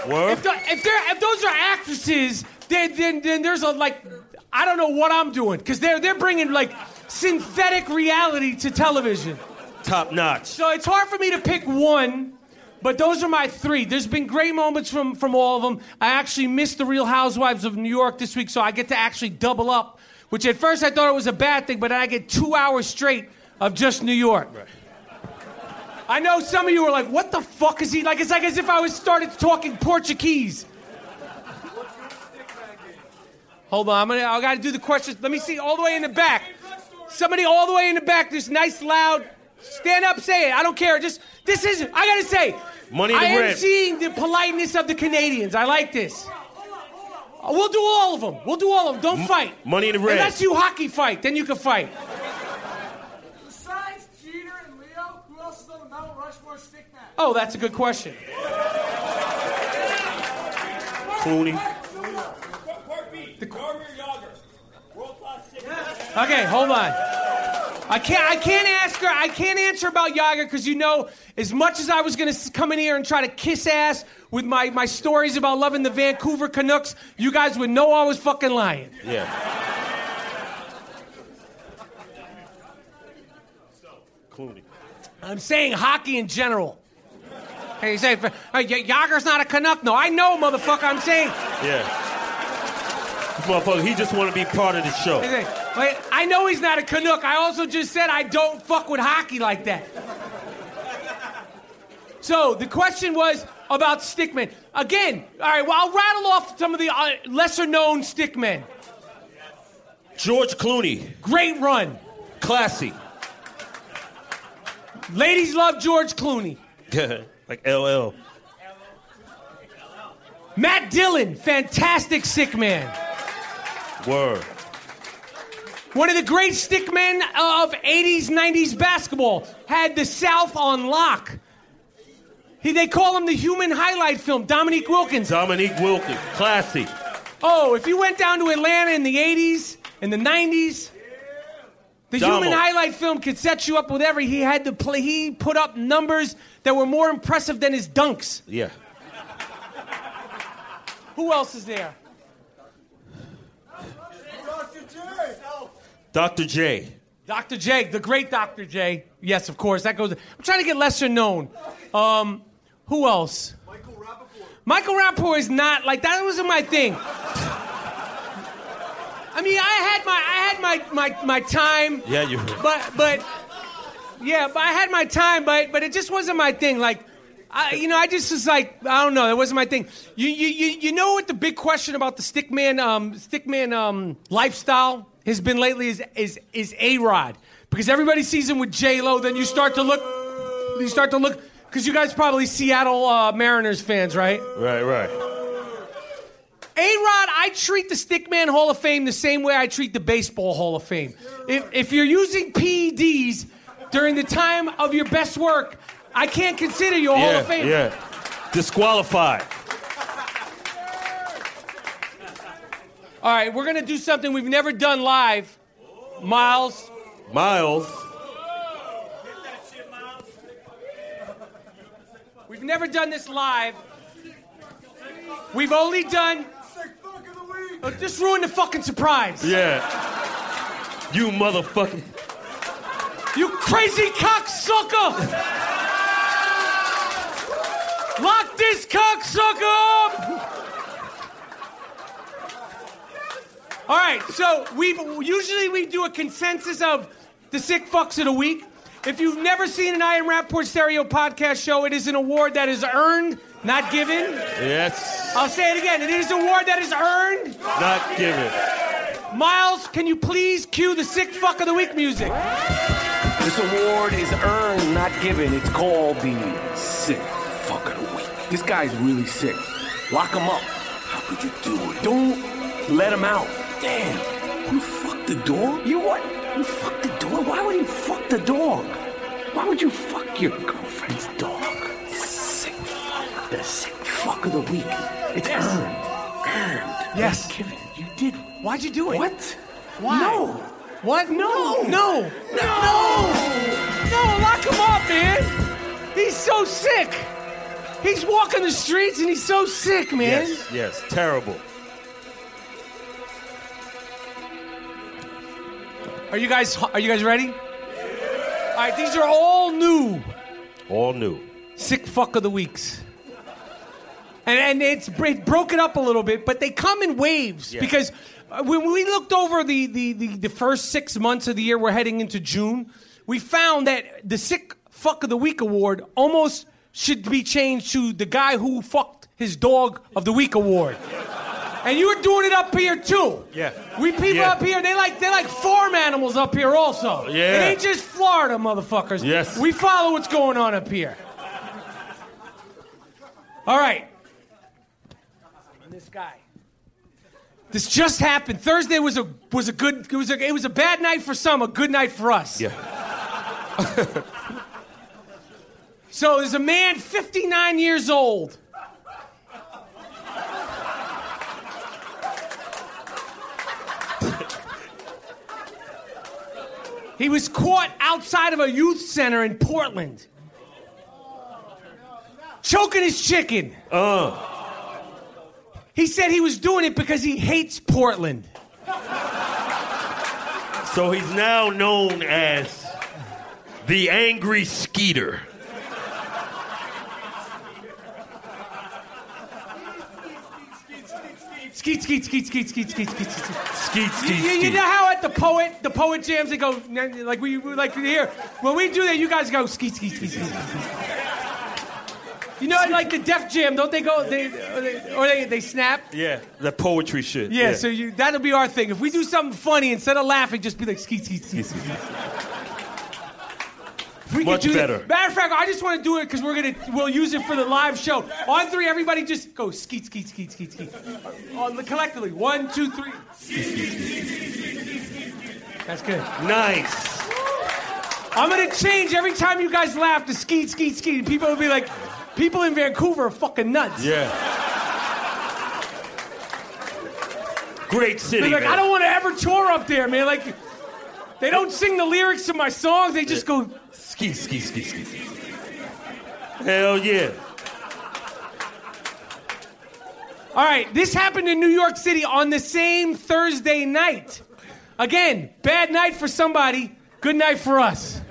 Word? If, the, if, they're, if those are actresses, then, then, then there's a like, I don't know what I'm doing because they're they're bringing like synthetic reality to television. Top notch. So it's hard for me to pick one, but those are my three. There's been great moments from from all of them. I actually missed the Real Housewives of New York this week, so I get to actually double up. Which at first I thought it was a bad thing, but I get two hours straight of just New York. I know some of you are like, "What the fuck is he like?" It's like as if I was started talking Portuguese. Hold on, I'm gonna. I gotta do the questions. Let me see all the way in the back. Somebody all the way in the back. This nice, loud. Stand up, say it. I don't care. Just this is. I gotta say. Money in I am red. seeing the politeness of the Canadians. I like this. We'll do all of them. We'll do all of them. Don't fight. money in the red. Unless you hockey fight, then you can fight. Besides Jeter and Leo, who else is on the Mount Rushmore stick match? Oh, that's a good question. Clooney. Okay, hold on. I can't. I can't ask her. I can't answer about Jagr because you know, as much as I was gonna come in here and try to kiss ass with my my stories about loving the Vancouver Canucks, you guys would know I was fucking lying. Yeah. Clooney. I'm saying hockey in general. Hey, you say uh, Jagr's not a Canuck? No, I know, motherfucker. I'm saying. Yeah. This motherfucker, he just want to be part of the show. I Wait, I know he's not a Canuck. I also just said I don't fuck with hockey like that. So the question was about stickmen. Again, all right, well, I'll rattle off some of the uh, lesser known stickmen. George Clooney. Great run. Classy. Ladies love George Clooney. like LL. Matt Dillon, fantastic sick man. Word. One of the great stickmen of 80s, 90s basketball had the South on lock. He, they call him the human highlight film, Dominique Wilkins. Dominique Wilkins. Classy. Oh, if you went down to Atlanta in the 80s, in the 90s, the Domo. human highlight film could set you up with every. He had to play, he put up numbers that were more impressive than his dunks. Yeah. Who else is there? Dr. J. Dr. J, the great Dr. J. Yes, of course. That goes. I'm trying to get lesser known. Um, who else? Michael Rapaport. Michael Rapaport is not like that. Wasn't my thing. I mean, I had my I had my my, my time. Yeah, you. But but yeah, but I had my time, but but it just wasn't my thing. Like. I, you know, I just was like, I don't know, that wasn't my thing. You, you, you, you know what the big question about the stickman, um, stickman um, lifestyle has been lately is is is a Rod because everybody sees him with J Lo. Then you start to look, you start to look because you guys probably Seattle uh, Mariners fans, right? Right, right. A Rod, I treat the Stickman Hall of Fame the same way I treat the Baseball Hall of Fame. If, if you're using PEDs during the time of your best work, I can't consider you a Hall of Fame. yeah. Disqualified. All right, we're gonna do something we've never done live. Miles, Miles. we've never done this live. We've only done. Oh, just ruin the fucking surprise. Yeah. You motherfucking. You crazy cocksucker! Lock this cocksucker up! All right, so we've usually we do a consensus of the sick fucks of the week. If you've never seen an I Am Rapaport Stereo podcast show, it is an award that is earned, not given. Yes. I'll say it again. It is an award that is earned. Not given. Miles, can you please cue the sick fuck of the week music? This award is earned, not given. It's called the Sick Fuck of the Week. This guy's really sick. Lock him up. How could you do it? Don't let him out. Damn. You fucked the dog? You what? You fucked the dog? Why would you fuck the dog? Why would you fuck your girlfriend's dog? Sick fuck. The sick fuck of the week. It's earned. Earned. Yes. Not given. You did. Why'd you do it? What? Why? No. What? No. No. No. No, No, lock him up, man. He's so sick. He's walking the streets and he's so sick, man. Yes, yes. Terrible. Are you guys are you guys ready? All right, these are all new All new. sick fuck of the weeks. And, and it's it broke it up a little bit, but they come in waves Yeah. because uh, when we looked over the, the, the, the first six months of the year, we're heading into June, we found that the sick fuck of the week award almost should be changed to the guy who fucked his dog of the week award. And you were doing it up here too. Yeah. We people Yeah. up here, they like they like farm animals up here also. Yeah. It ain't just Florida, motherfuckers. Yes. We follow what's going on up here. All right. This guy. This just happened. Thursday was a was a good it was a, it was a bad night for some, a good night for us. Yeah. So there's a man 59 years old. He was caught outside of a youth center in Portland. Choking his chicken. Uh. He said he was doing it because he hates Portland. So he's now known as the Angry Skeeter. Skeet, skeet, skeet, skeet, skeet, skeet, skeet, skeet. Skeet, You, skeet, you- you know how at the poet, the poet jams, they go like we, we like here. When we do that, you guys go skeet, skeet, skeet, skeet. You know, like the Def Jam, don't they go? They or they, or they, they snap. Yeah, the poetry shit. Yeah, so you that'll be our thing. If we do something funny, instead of laughing, just be like skeet skeet skeet. skeet. We Much do that- better. Matter of fact, I just want to do it because we're gonna we'll use it for the live show. On three, everybody just go skeet skeet skeet skeet skeet. On the collectively, one, two, three. That's good. nice. I'm gonna change every time you guys laugh to skeet skeet skeet. People will be like, people in Vancouver are fucking nuts. Yeah. Great city. They're like, man. I don't want to ever tour up there, man. Like, they don't sing the lyrics to my songs. They just go. Ski, ski, ski, ski. ski. Hell yeah. All right, this happened in New York City on the same Thursday night. Again, bad night for somebody, good night for us.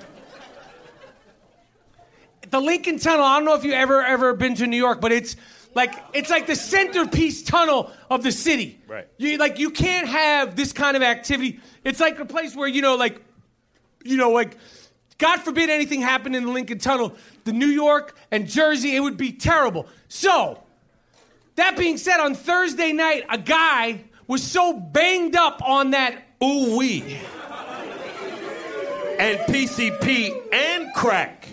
The Lincoln Tunnel. I don't know if you ever ever been to New York, but it's like it's like the centerpiece tunnel of the city. Right. You like you can't have this kind of activity. It's like a place where you know, like, you know, like, God forbid anything happened in the Lincoln Tunnel, the New York and Jersey, it would be terrible. So, that being said, on Thursday night, a guy was so banged up on that Ooh wee. And PCP and crack.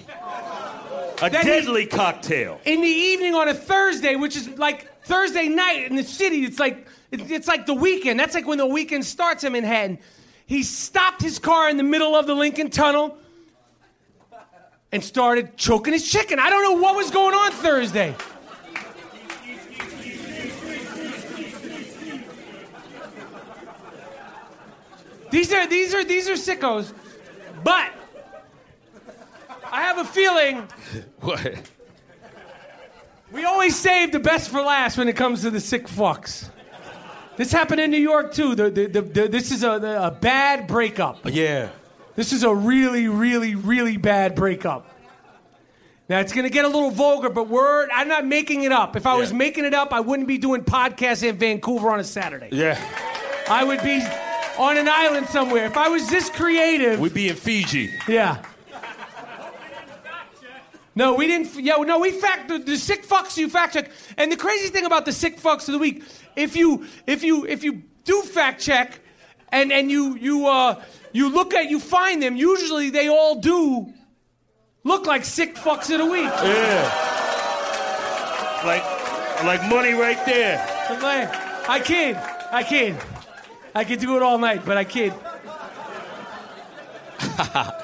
A That he- deadly cocktail. in the evening on a Thursday, which is like Thursday night in the city. It's like it- it's like the weekend. That's like when the weekend starts in Manhattan. He stopped his car in the middle of the Lincoln Tunnel and started choking his chicken. I don't know what was going on Thursday. These are these are these are sickos, but I have a feeling What? we always save the best for last when it comes to the sick fucks. This happened in New York too. The, the, the, the- this is a, a bad breakup. Yeah. This is a really, really, really bad breakup. Now it's gonna get a little vulgar, but we're I'm not making it up. If I was making it up, I wouldn't be doing podcasts in Vancouver on a Saturday. Yeah. I would be on an island somewhere. If I was this creative, We'd be in Fiji. yeah. No, we didn't. Yeah, no, we fact the, the sick fucks you fact check. And the crazy thing about the sick fucks of the week, if you if you if you do fact check, and and you you uh you look at you find them, usually they all do look like sick fucks of the week. Yeah. Like, like money right there. Like, I kid, I kid, I could do it all night, but I kid.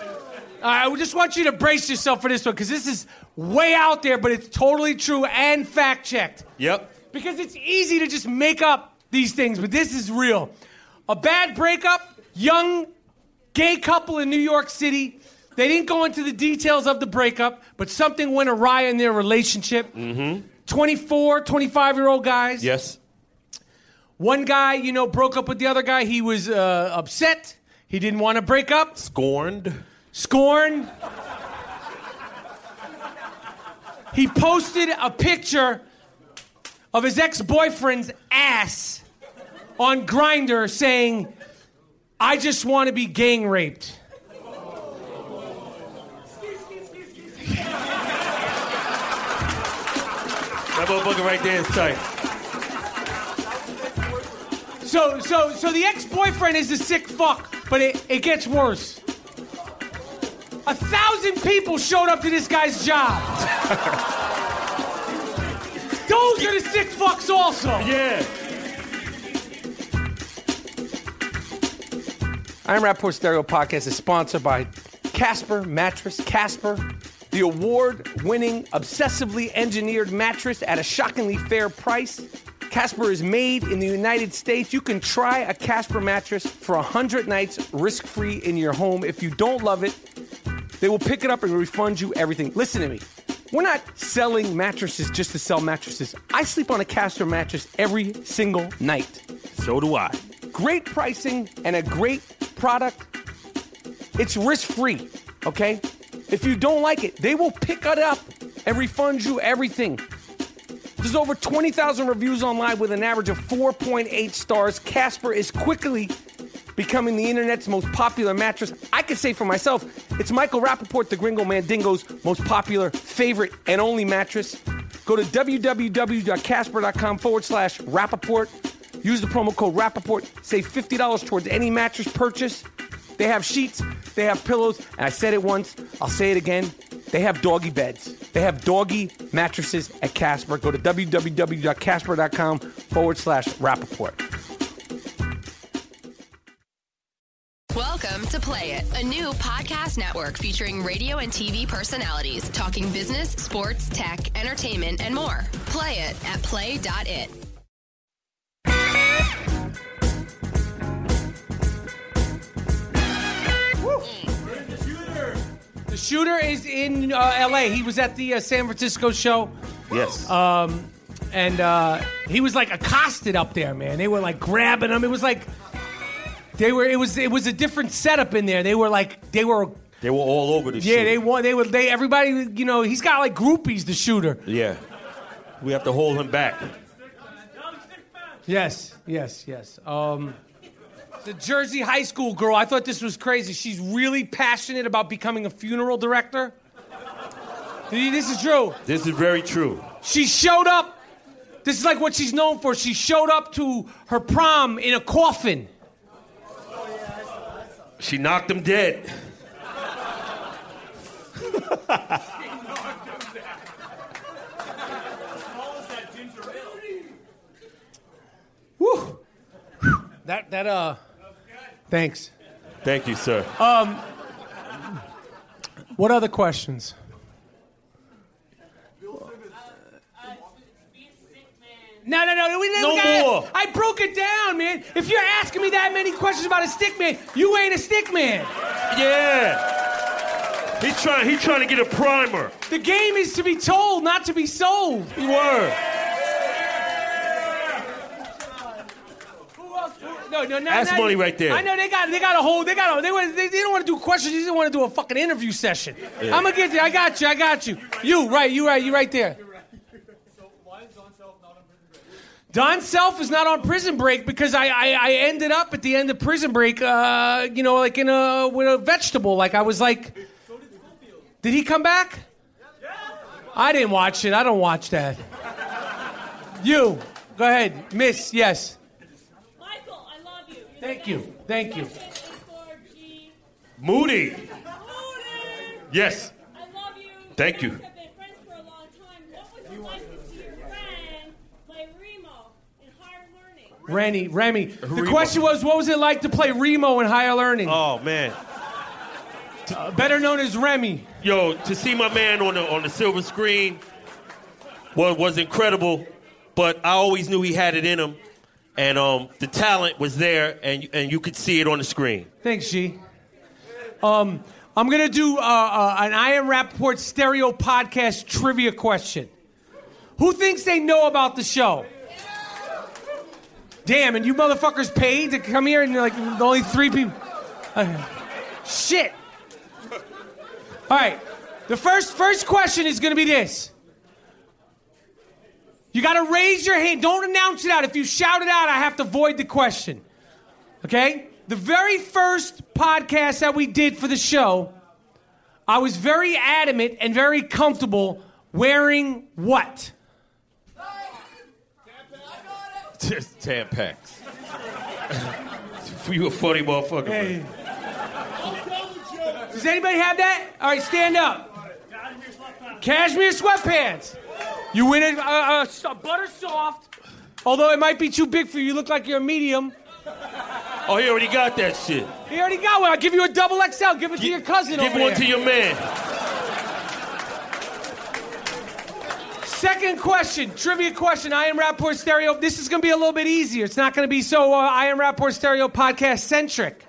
I just want you to brace yourself for this one because this is way out there, but it's totally true and fact checked. Yep. Because it's easy to just make up these things, but this is real. A bad breakup, young gay couple in New York City. They didn't go into the details of the breakup, but something went awry in their relationship. Mm-hmm. 24, 25 year old guys. Yes. One guy, you know, broke up with the other guy. He was uh, upset. He didn't want to break up. Scorned. Scorn. He posted a picture of his ex boyfriend's ass on Grindr saying, I just want to be gang raped. That motherfucker right there is tight. So, so, so the ex-boyfriend is a sick fuck, but it, it gets worse. A thousand people showed up to this guy's job. Those are the sick fucks also. Yeah. I'm Rapaport Stereo Podcast is sponsored by Casper Mattress. Casper, the award-winning, obsessively engineered mattress at a shockingly fair price. Casper is made in the United States. You can try a Casper mattress for 100 nights risk-free in your home. If you don't love it, they will pick it up and refund you everything. Listen to me. We're not selling mattresses just to sell mattresses. I sleep on a Casper mattress every single night So do I. great pricing and a great product. It's risk free, okay? If you don't like it, they will pick it up and refund you everything. There's over 20,000 reviews online with an average of 4.8 stars. Casper is quickly becoming the internet's most popular mattress. I can say for myself, it's Michael Rapaport, the Gringo Mandingo's most popular, favorite, and only mattress. Go to www.casper.com forward slash Rapaport. Use the promo code Rapaport. Save $50 towards any mattress purchase. They have sheets, they have pillows, and I said it once, I'll say it again. They have doggy beds. They have doggy mattresses at Casper. Go to www.casper.com forward slash Rapaport. Welcome to Play It, a new podcast network featuring radio and TV personalities talking business, sports, tech, entertainment, and more. Play it at play.it. shooter is in uh, L.A. He was at the uh, San Francisco show. Yes. Um, and uh, he was like accosted up there, man. They were like grabbing him. It was like they were. It was. It was a different setup in there. They were like they were. they were all over the Yeah, shit. they want. They were. They everybody. You know, he's got like groupies. The shooter. Yeah. We have to hold him back. Yes. Yes. Yes. Um, the Jersey high school girl. I thought this was crazy. She's really passionate about becoming a funeral director. This is true. This is very true. She showed up. This is like what she's known for. She showed up to her prom in a coffin. She knocked him dead. Woo. That that uh. Thanks. Thank you, sir. Um. What other questions? No, no, no. We, we No gotta- more. I broke it down, man. If you're asking me that many questions about a stick man, you ain't a stick man. Yeah. He's trying. He's trying to get a primer. The game is to be told, not to be sold. Word. No, no, no. That's money right there. I know they got, they got a whole, they got, a, they, they, they don't want to do questions. They just want to do a fucking interview session. Yeah. I'm gonna get you. I got you. I got you. You right. You right. You right there. Don Self is not on prison break because I, I, I ended up at the end of prison break, uh, you know, like in a with a vegetable. Like I was like, did he come back? I didn't watch it. I don't watch that. You go ahead, Miss. Yes. Michael, I love you. Thank you. Thank you. Moody. Yes. I love you. Thank you. We've been friends for a long time. What was it like to see your friend play Remo in higher learning? Rennie, Remy. The Remo. question was, what was it like to play Remo in higher learning? Oh man. Uh, better known as Remy. Yo, to see my man on the on the silver screen was was incredible. But I always knew he had it in him, and um, the talent was there, and and you could see it on the screen. Thanks, G. Um, I'm gonna do uh, uh, an I Am Rapaport stereo podcast trivia question. Who thinks they know about the show? Damn, and you motherfuckers paid to come here, and you're like the only three people. Uh, shit. All right, the first first question is gonna be this. You gotta raise your hand. Don't announce it out. If you shout it out, I have to void the question. Okay? The very first podcast that we did for the show, I was very adamant and very comfortable wearing what? Just Tampax. you a funny motherfucker. Hey. Does anybody have that? All right, stand up. Cashmere sweatpants. You win it, uh, uh, so- butter soft. Although it might be too big for you, you look like you're a medium. Oh, he already got that shit. He already got one. I'll give you a double XL. Give it to your cousin. Give one there. to your man. Second question, trivia question. I am Rapaport Stereo. This is going to be a little bit easier. It's not going to be so uh, I am Rapaport Stereo podcast centric.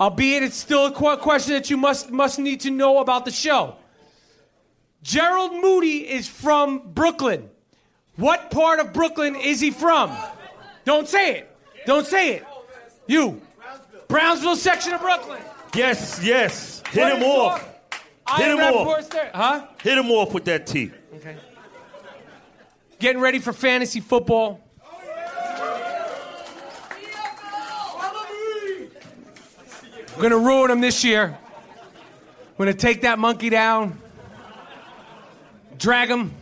Albeit, it's still a question that you must must need to know about the show. Gerald Moody is from Brooklyn. What part of Brooklyn is he from? Don't say it. Don't say it. You. Brownsville section of Brooklyn. Yes, yes. Hit What him off. I Hit am him off. Huh? Hit him off with that T. Okay. Getting ready for fantasy football. I'm gonna ruin him this year. I'm gonna take that monkey down, drag him,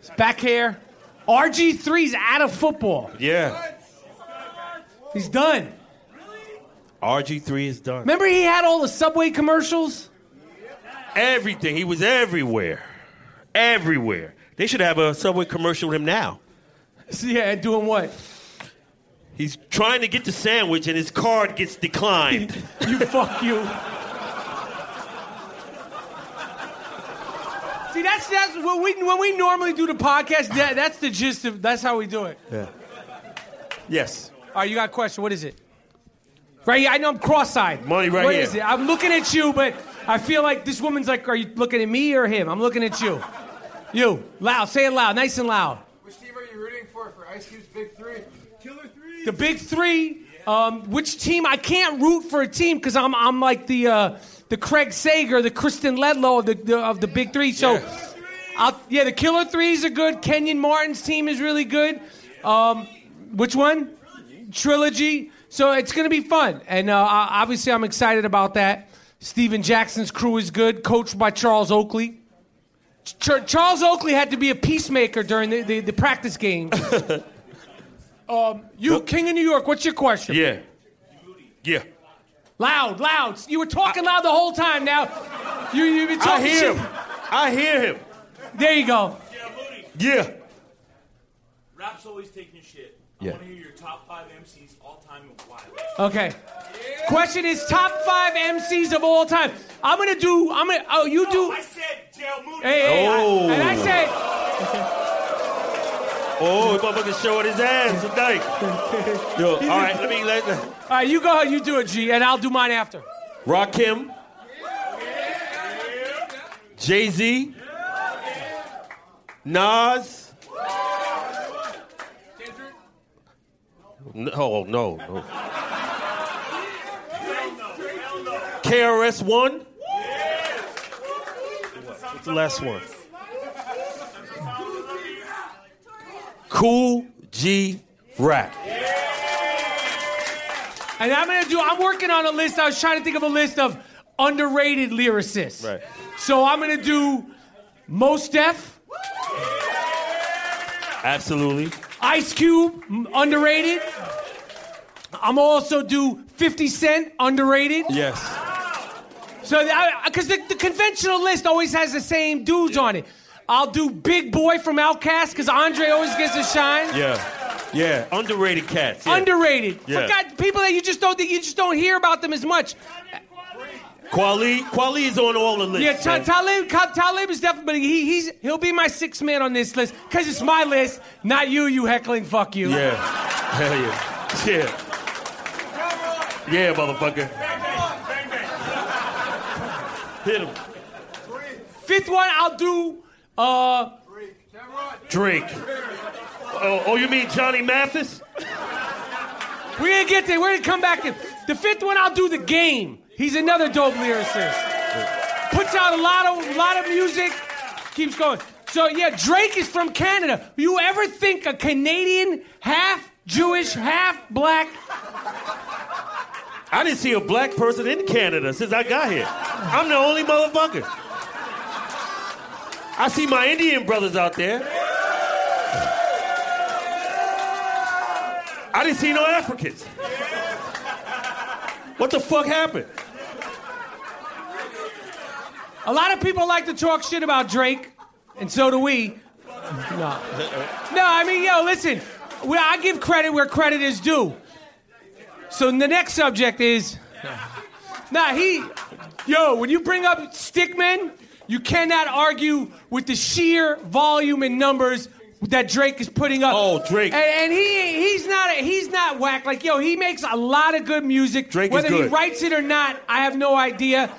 His back hair. RG3's out of football. Yeah. He's done. RG3 is done. Remember he had all the Subway commercials? Everything. He was everywhere. Everywhere. They should have a Subway commercial with him now. Yeah, and doing what? He's trying to get the sandwich and his card gets declined. you fuck you. See, that's that's when we when we normally do the podcast. That, that's the gist of. That's how we do it. Yeah. Yes. All right, you got a question? What is it? Right here. I know I'm cross-eyed. Money right What here. is it? I'm looking at you, but I feel like this woman's like, are you looking at me or him? I'm looking at you. You. Loud. Say it loud. Nice and loud. Which team are you rooting for for Ice Cube's Big Three? Killer Three. The big three. Um, which team? I can't root for a team because I'm I'm like the uh, the Craig Sager, the Kristen Ledlow of the, the of the big three. So, I'll, yeah, the Killer Threes are good. Kenyon Martin's team is really good. Um, which one? Trilogy. So it's going to be fun, and uh, obviously I'm excited about that. Stephen Jackson's crew is good, coached by Charles Oakley. Ch- Charles Oakley had to be a peacemaker during the, the, the practice game. um, you, King of New York, what's your question? Yeah. Yeah. Loud, loud. You were talking loud the whole time. Now, you you been I hear shit. him. I hear him. There you go. Yeah. Rap's always taking shit. Yeah. I want to hear your top five MCs all time and why. Okay. Question is top five MCs of all time. I'm gonna do. I'm gonna. Oh, you do. I said Jail Moody. Hey, hey, I- Oh. and I said. Oh, motherfucker showing his ass tonight. Yo, all right, let me let All right, you go ahead. You do it, G, and I'll do mine after. Rakim. Jay Z. Nas. No, oh, no, no. KRS One. What's the last one? Kool G Rap. And I'm gonna do. I'm working on a list. I was trying to think of a list of underrated lyricists. Right. So I'm gonna do Mos Def, Absolutely. Ice Cube, m- underrated. I'm also do 50 Cent, underrated. Yes. So, because the, the conventional list always has the same dudes on it. I'll do Big Boi from Outkast because Andre always gets a shine. Yeah. Yeah. Underrated cats. yeah. Underrated. Yeah. Forgot people that you just don't think you just don't hear about them as much. Kweli, Kweli is on all the lists. Yeah, Ta- Talib, Talib is definitely he, he's he'll be my sixth man on this list because it's my list, not you. You heckling, fuck you. Yeah. Hell yeah. Yeah. Yeah, motherfucker. Bang, bang bang. Hit him. Fifth one, I'll do. Uh, Drake. Oh, oh, you mean Johnny Mathis? we're gonna get there. We're gonna come back to the fifth one. I'll do the game. He's another dope lyricist. Puts out a lot of lot of music. Keeps going. So yeah, Drake is from Canada. You ever think a Canadian half Jewish, half black? I didn't see a black person in Canada since I got here. I'm the only motherfucker. I see my Indian brothers out there. I didn't see no Africans. What the fuck happened? A lot of people like to talk shit about Drake, and so do we. No. No, I mean, yo, listen. I give credit where credit is due. So the next subject is. Nah, he. Yo, when you bring up Stickman, you cannot argue with the sheer volume and numbers that Drake is putting up. Oh, Drake. And, and he he's not he's not whack. Like yo, he makes a lot of good music. Drake is Whether he writes it or not, I have no idea.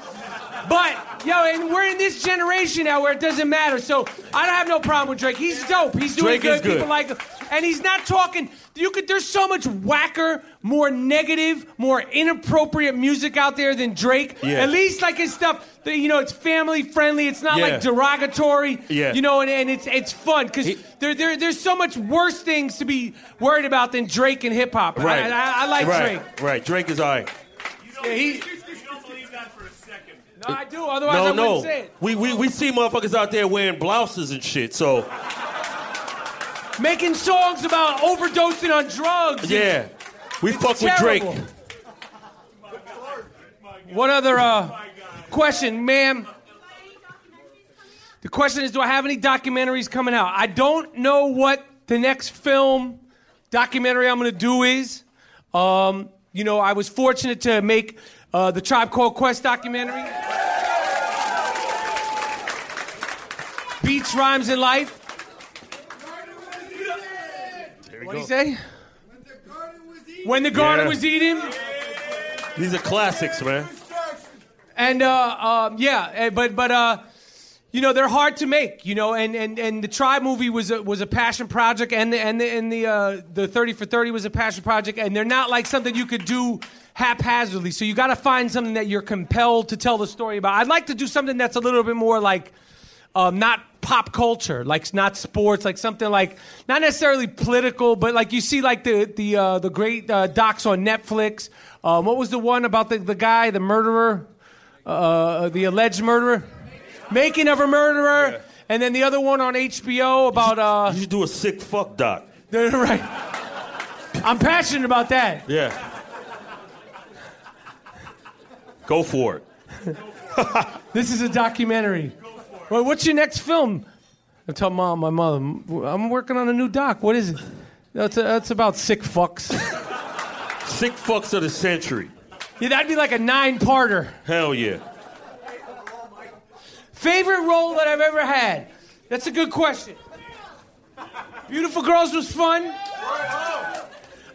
But yo, and we're in this generation now where it doesn't matter. So I don't have no problem with Drake. He's dope. He's doing Drake good. good. People like him, and he's not talking. You could. There's so much whacker, more negative, more inappropriate music out there than Drake. Yeah. At least like his stuff. that, You know, it's family friendly. It's not Yeah. like derogatory. Yeah. You know, and, and it's it's fun because there, there there's so much worse things to be worried about than Drake and hip hop. Right. I, I, I like right. Drake. Right. Drake is all right. Yeah, he, You don't believe that for a second. no, I do. Otherwise, No, I wouldn't no. say it. We, we, we see motherfuckers out there wearing blouses and shit, so making songs about overdosing on drugs. Yeah. We It's fuck with Drake. What other uh, question, ma'am? The question is, do I have any documentaries coming out? I don't know what the next film documentary I'm going to do is. Um, you know, I was fortunate to make uh, the Tribe Called Quest documentary. Beats, rhymes, and life. What do you say? When the garden Yeah. was Eden. These are classics, man. And uh, um, yeah, eh, but but uh, you know they're hard to make. You know, and and, and the Tribe movie was a, was a passion project, and the and the and the uh, the Thirty for Thirty was a passion project, and they're not like something you could do haphazardly. So you got to find something that you're compelled to tell the story about. I'd like to do something that's a little bit more like. Um, not pop culture, like not sports, like something like not necessarily political, but like you see like the the uh, the great uh, docs on Netflix. Um, what was the one about the, the guy, the murderer, uh, the alleged murderer, making of a murderer, and then the other one on HBO about uh, You should do a sick fuck doc. right. I'm passionate about that. Yeah. Go for it. This is a documentary. Well, what's your next film? I tell mom, my mother, I'm working on a new doc. What is it? That's, that's about sick fucks. Sick fucks of the century. Yeah, that'd be like a nine-parter. Hell yeah. Favorite role that I've ever had? That's a good question. Beautiful Girls was fun.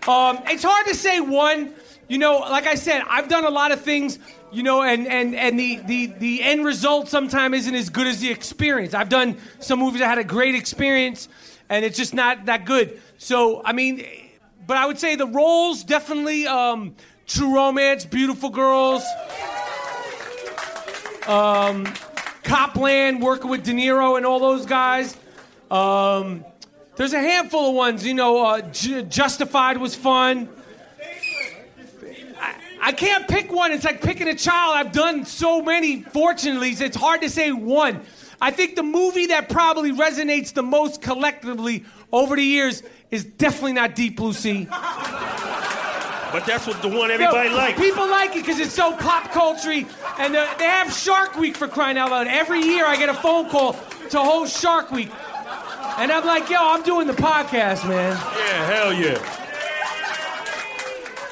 Um, it's hard to say one. You know, like I said, I've done a lot of things. You know, and and and the the the end result sometimes isn't as good as the experience. I've done some movies I had a great experience, and it's just not that good. So I mean, but I would say the roles definitely um, True Romance, Beautiful Girls. Um, Copland working with De Niro and all those guys. Um, there's a handful of ones, you know. Uh, Ju- Justified was fun. I, can't pick one. It's like picking a child. I've done so many. Fortunately, it's hard to say one. I think the movie that probably resonates the most collectively over the years is definitely not Deep Blue Sea. But that's what the one everybody likes. People like it because it's so pop culture, and uh, they have Shark Week for crying out loud. Every year, I get a phone call to host Shark Week, and I'm like, "Yo, I'm doing the podcast, man." Yeah, hell yeah.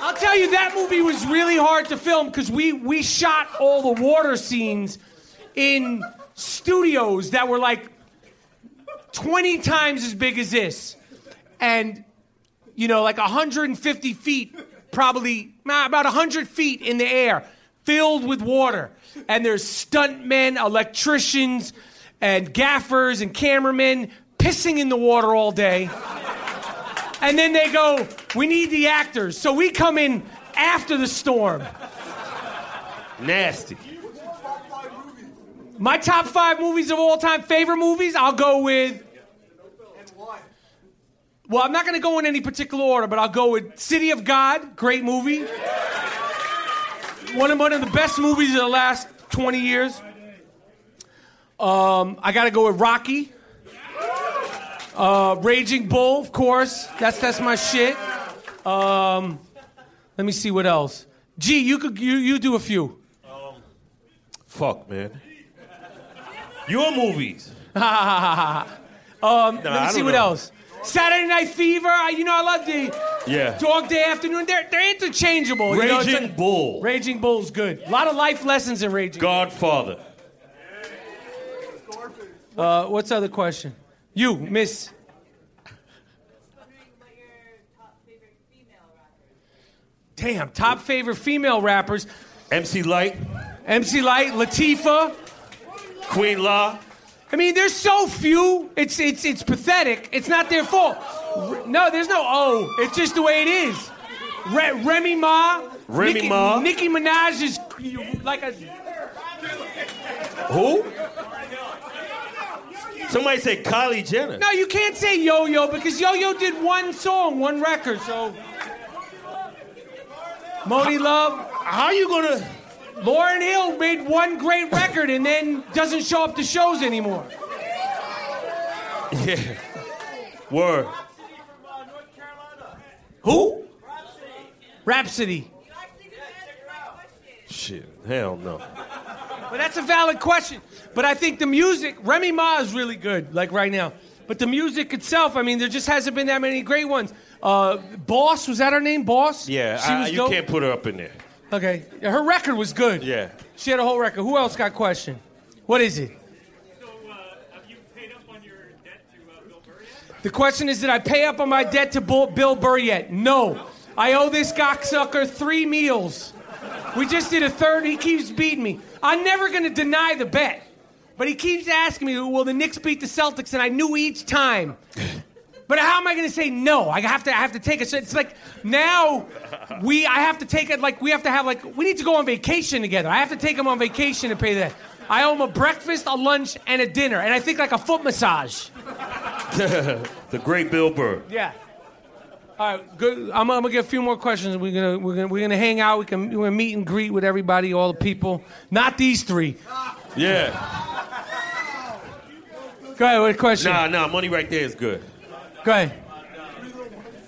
I'll tell you, that movie was really hard to film because we we shot all the water scenes in studios that were like 20 times as big as this, and you know, like 150 feet, probably about 100 feet in the air, filled with water. And there's stuntmen, electricians, and gaffers and cameramen pissing in the water all day. And then they go, We need the actors. So we come in after the storm. Nasty. My top five movies of all time, favorite movies, I'll go with. Well, I'm not going to go in any particular order, but I'll go with City of God, great movie. One of, one of the best movies of the last 20 years. Um, I got to go with Rocky. Uh, Raging Bull, of course. That's that's my shit. Um, let me see what else. Gee, you could you you do a few. Um, Fuck, man. Your movies. um, I let me see what know. else. Saturday Night Fever. I, you know, I love the Yeah. Dog Day Afternoon. They're they're interchangeable. you know, Raging like- Bull. Raging Bull's good. A lot of life lessons in Raging. Bull. Godfather. Uh, what's the other question? You, Miss. Damn, top favorite female rappers. MC Lyte. MC Lyte, Latifah. Queen La. I mean, there's so few. It's it's it's pathetic. It's not their fault. No, there's no oh. It's just the way it is. Re- Remy Ma. Remy Nicki, Ma. Nicki Minaj is like a. Who? Somebody say Kylie Jenner. No, you can't say Yo Yo because Yo Yo did one song, one record. So. Monie Love. How are you gonna? Lauryn Hill made one great record and then doesn't show up to shows anymore. Yeah. Word. Who? Rapsody. Shit. Hell no. But that's a valid question. But I think the music, Remy Ma is really good, like right now. But the music itself, I mean, there just hasn't been that many great ones. Uh, Boss, was that her name? Boss? Yeah, She I, was you dope. can't put her up in there. Okay. Yeah, Her record was good. Yeah. She had a whole record. Who else got question? What is it? So, uh, have you paid up on your debt to uh, Bill Burr yet? The question is, did I pay up on my debt to Bill Bill Burr yet? No. I owe this cocksucker three meals. We just did a third. He keeps beating me. I'm never going to deny the bet. But he keeps asking me, will the Knicks beat the Celtics? And I knew each time. But how am I going to say no? I have to. I have to take it. So it's like now we. I have to take it. Like we have to have. Like we need to go on vacation together. I have to take him on vacation to pay that. I owe him a breakfast, a lunch, and a dinner, and I think like a foot massage. the great Bill Burr. Yeah. All right, good. I'm, I'm gonna get a few more questions. We're gonna we're gonna we're gonna hang out. We can we're gonna meet and greet with everybody, all the people. Not these three. Yeah. Go ahead. What question? Nah, nah. Money right there is good. Go ahead.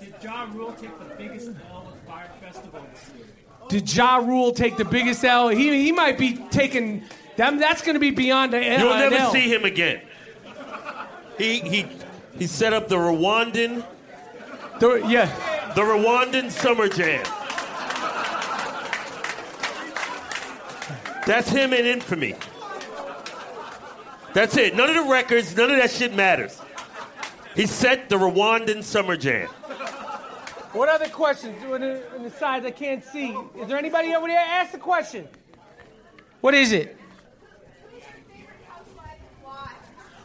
Did Ja Rule take the biggest L at Fyre Festival this year? Did Ja Rule take the biggest L? He he might be taking. Them, that's going to be beyond the You'll an never L. see him again. He he he set up the Rwandan. The, yeah. The Rwandan Summer Jam. That's him in infamy. That's it. None of the records, none of that shit matters. He set the Rwandan Summer Jam. What other questions? On the, on the sides I can't see. Is there anybody over there? Ask the question. What is it?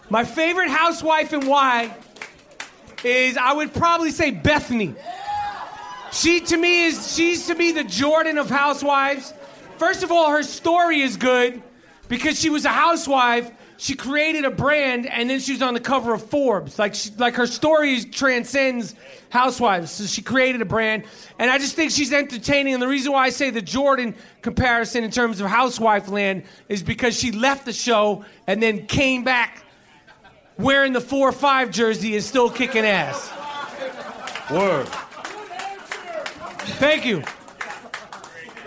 My favorite housewife and why is I would probably say Bethenny. She to me is she's to me the Jordan of housewives. First of all, her story is good because she was a housewife. She created a brand and then she was on the cover of Forbes. Like she, like her story transcends housewives. So she created a brand and I just think she's entertaining and the reason why I say the Jordan comparison in terms of housewife land is because she left the show and then came back wearing the 4-5 jersey and still kicking ass. Word. Thank you.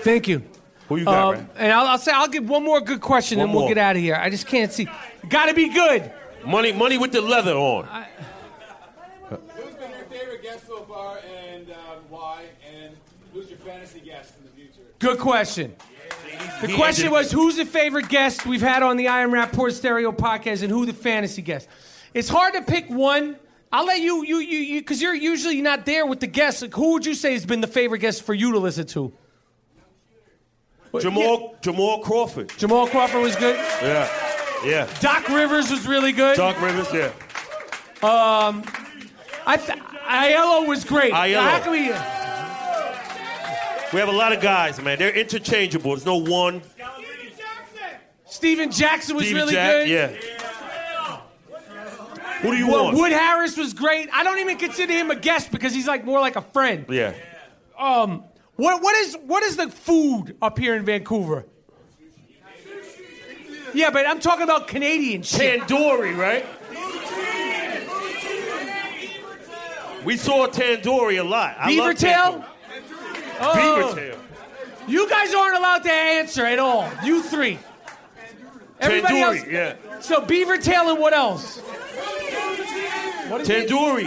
Thank you. Who you got, Um. And I'll, I'll say I'll give one more good question, One and we'll more. get out of here. I just can't see. Got to be good. Money, money with the leather on. Who's been your favorite guest so far, and um, why? And who's your fantasy guest in the future? Good question. The question was who's the favorite guest we've had on the I Am Rapaport Stereo podcast, and who the fantasy guest. It's hard to pick one. I'll let you, you, you, you, because you're usually not there with the guests. Like, who would you say has been the favorite guest for you to listen to? Jamal Jamal Crawford. Jamal Crawford was good. Yeah, yeah. Doc Rivers was really good. Doc Rivers, yeah. Um, I th- Aiello was great. Aiello. How can we? We have a lot of guys, man. They're interchangeable. There's no one. Stephen Jackson was Stevie really Jack, good. Yeah. Who do you Wo- want? Wood Harris was great. I don't even consider him a guest because he's like more like a friend. Yeah. Um, what what is what is the food up here in Vancouver? Yeah, but I'm talking about Canadian shit. Tandoori, right? We saw tandoori a lot. I Beaver love tail? tandoori. Oh. Beaver tail. You guys aren't allowed to answer at all. You three. Everybody Tandoori, else. yeah. So beaver tail and what else? What is it? Tandoori.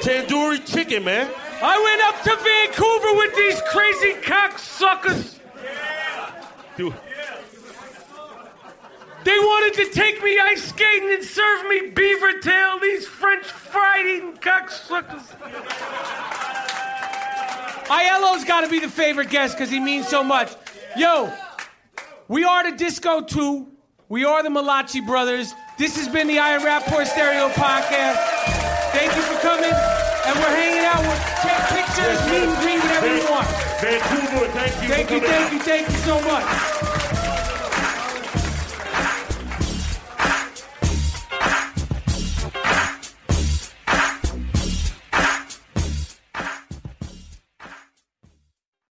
Tandoori chicken, man. I went up to Vancouver with these crazy cocksuckers. Dude. They wanted to take me ice skating and serve me beaver tail, these French fried eating cocksuckers. Aiello's got to be the favorite guest because he means so much. Yo, we are the Disco 2. We are the Malachi Brothers. This has been the I Am Rapaport Stereo Podcast. Thank you for coming. And we're hanging out with pictures, meet and greet, whatever you want. Vancouver, thank you. Thank you, thank you, thank you so much.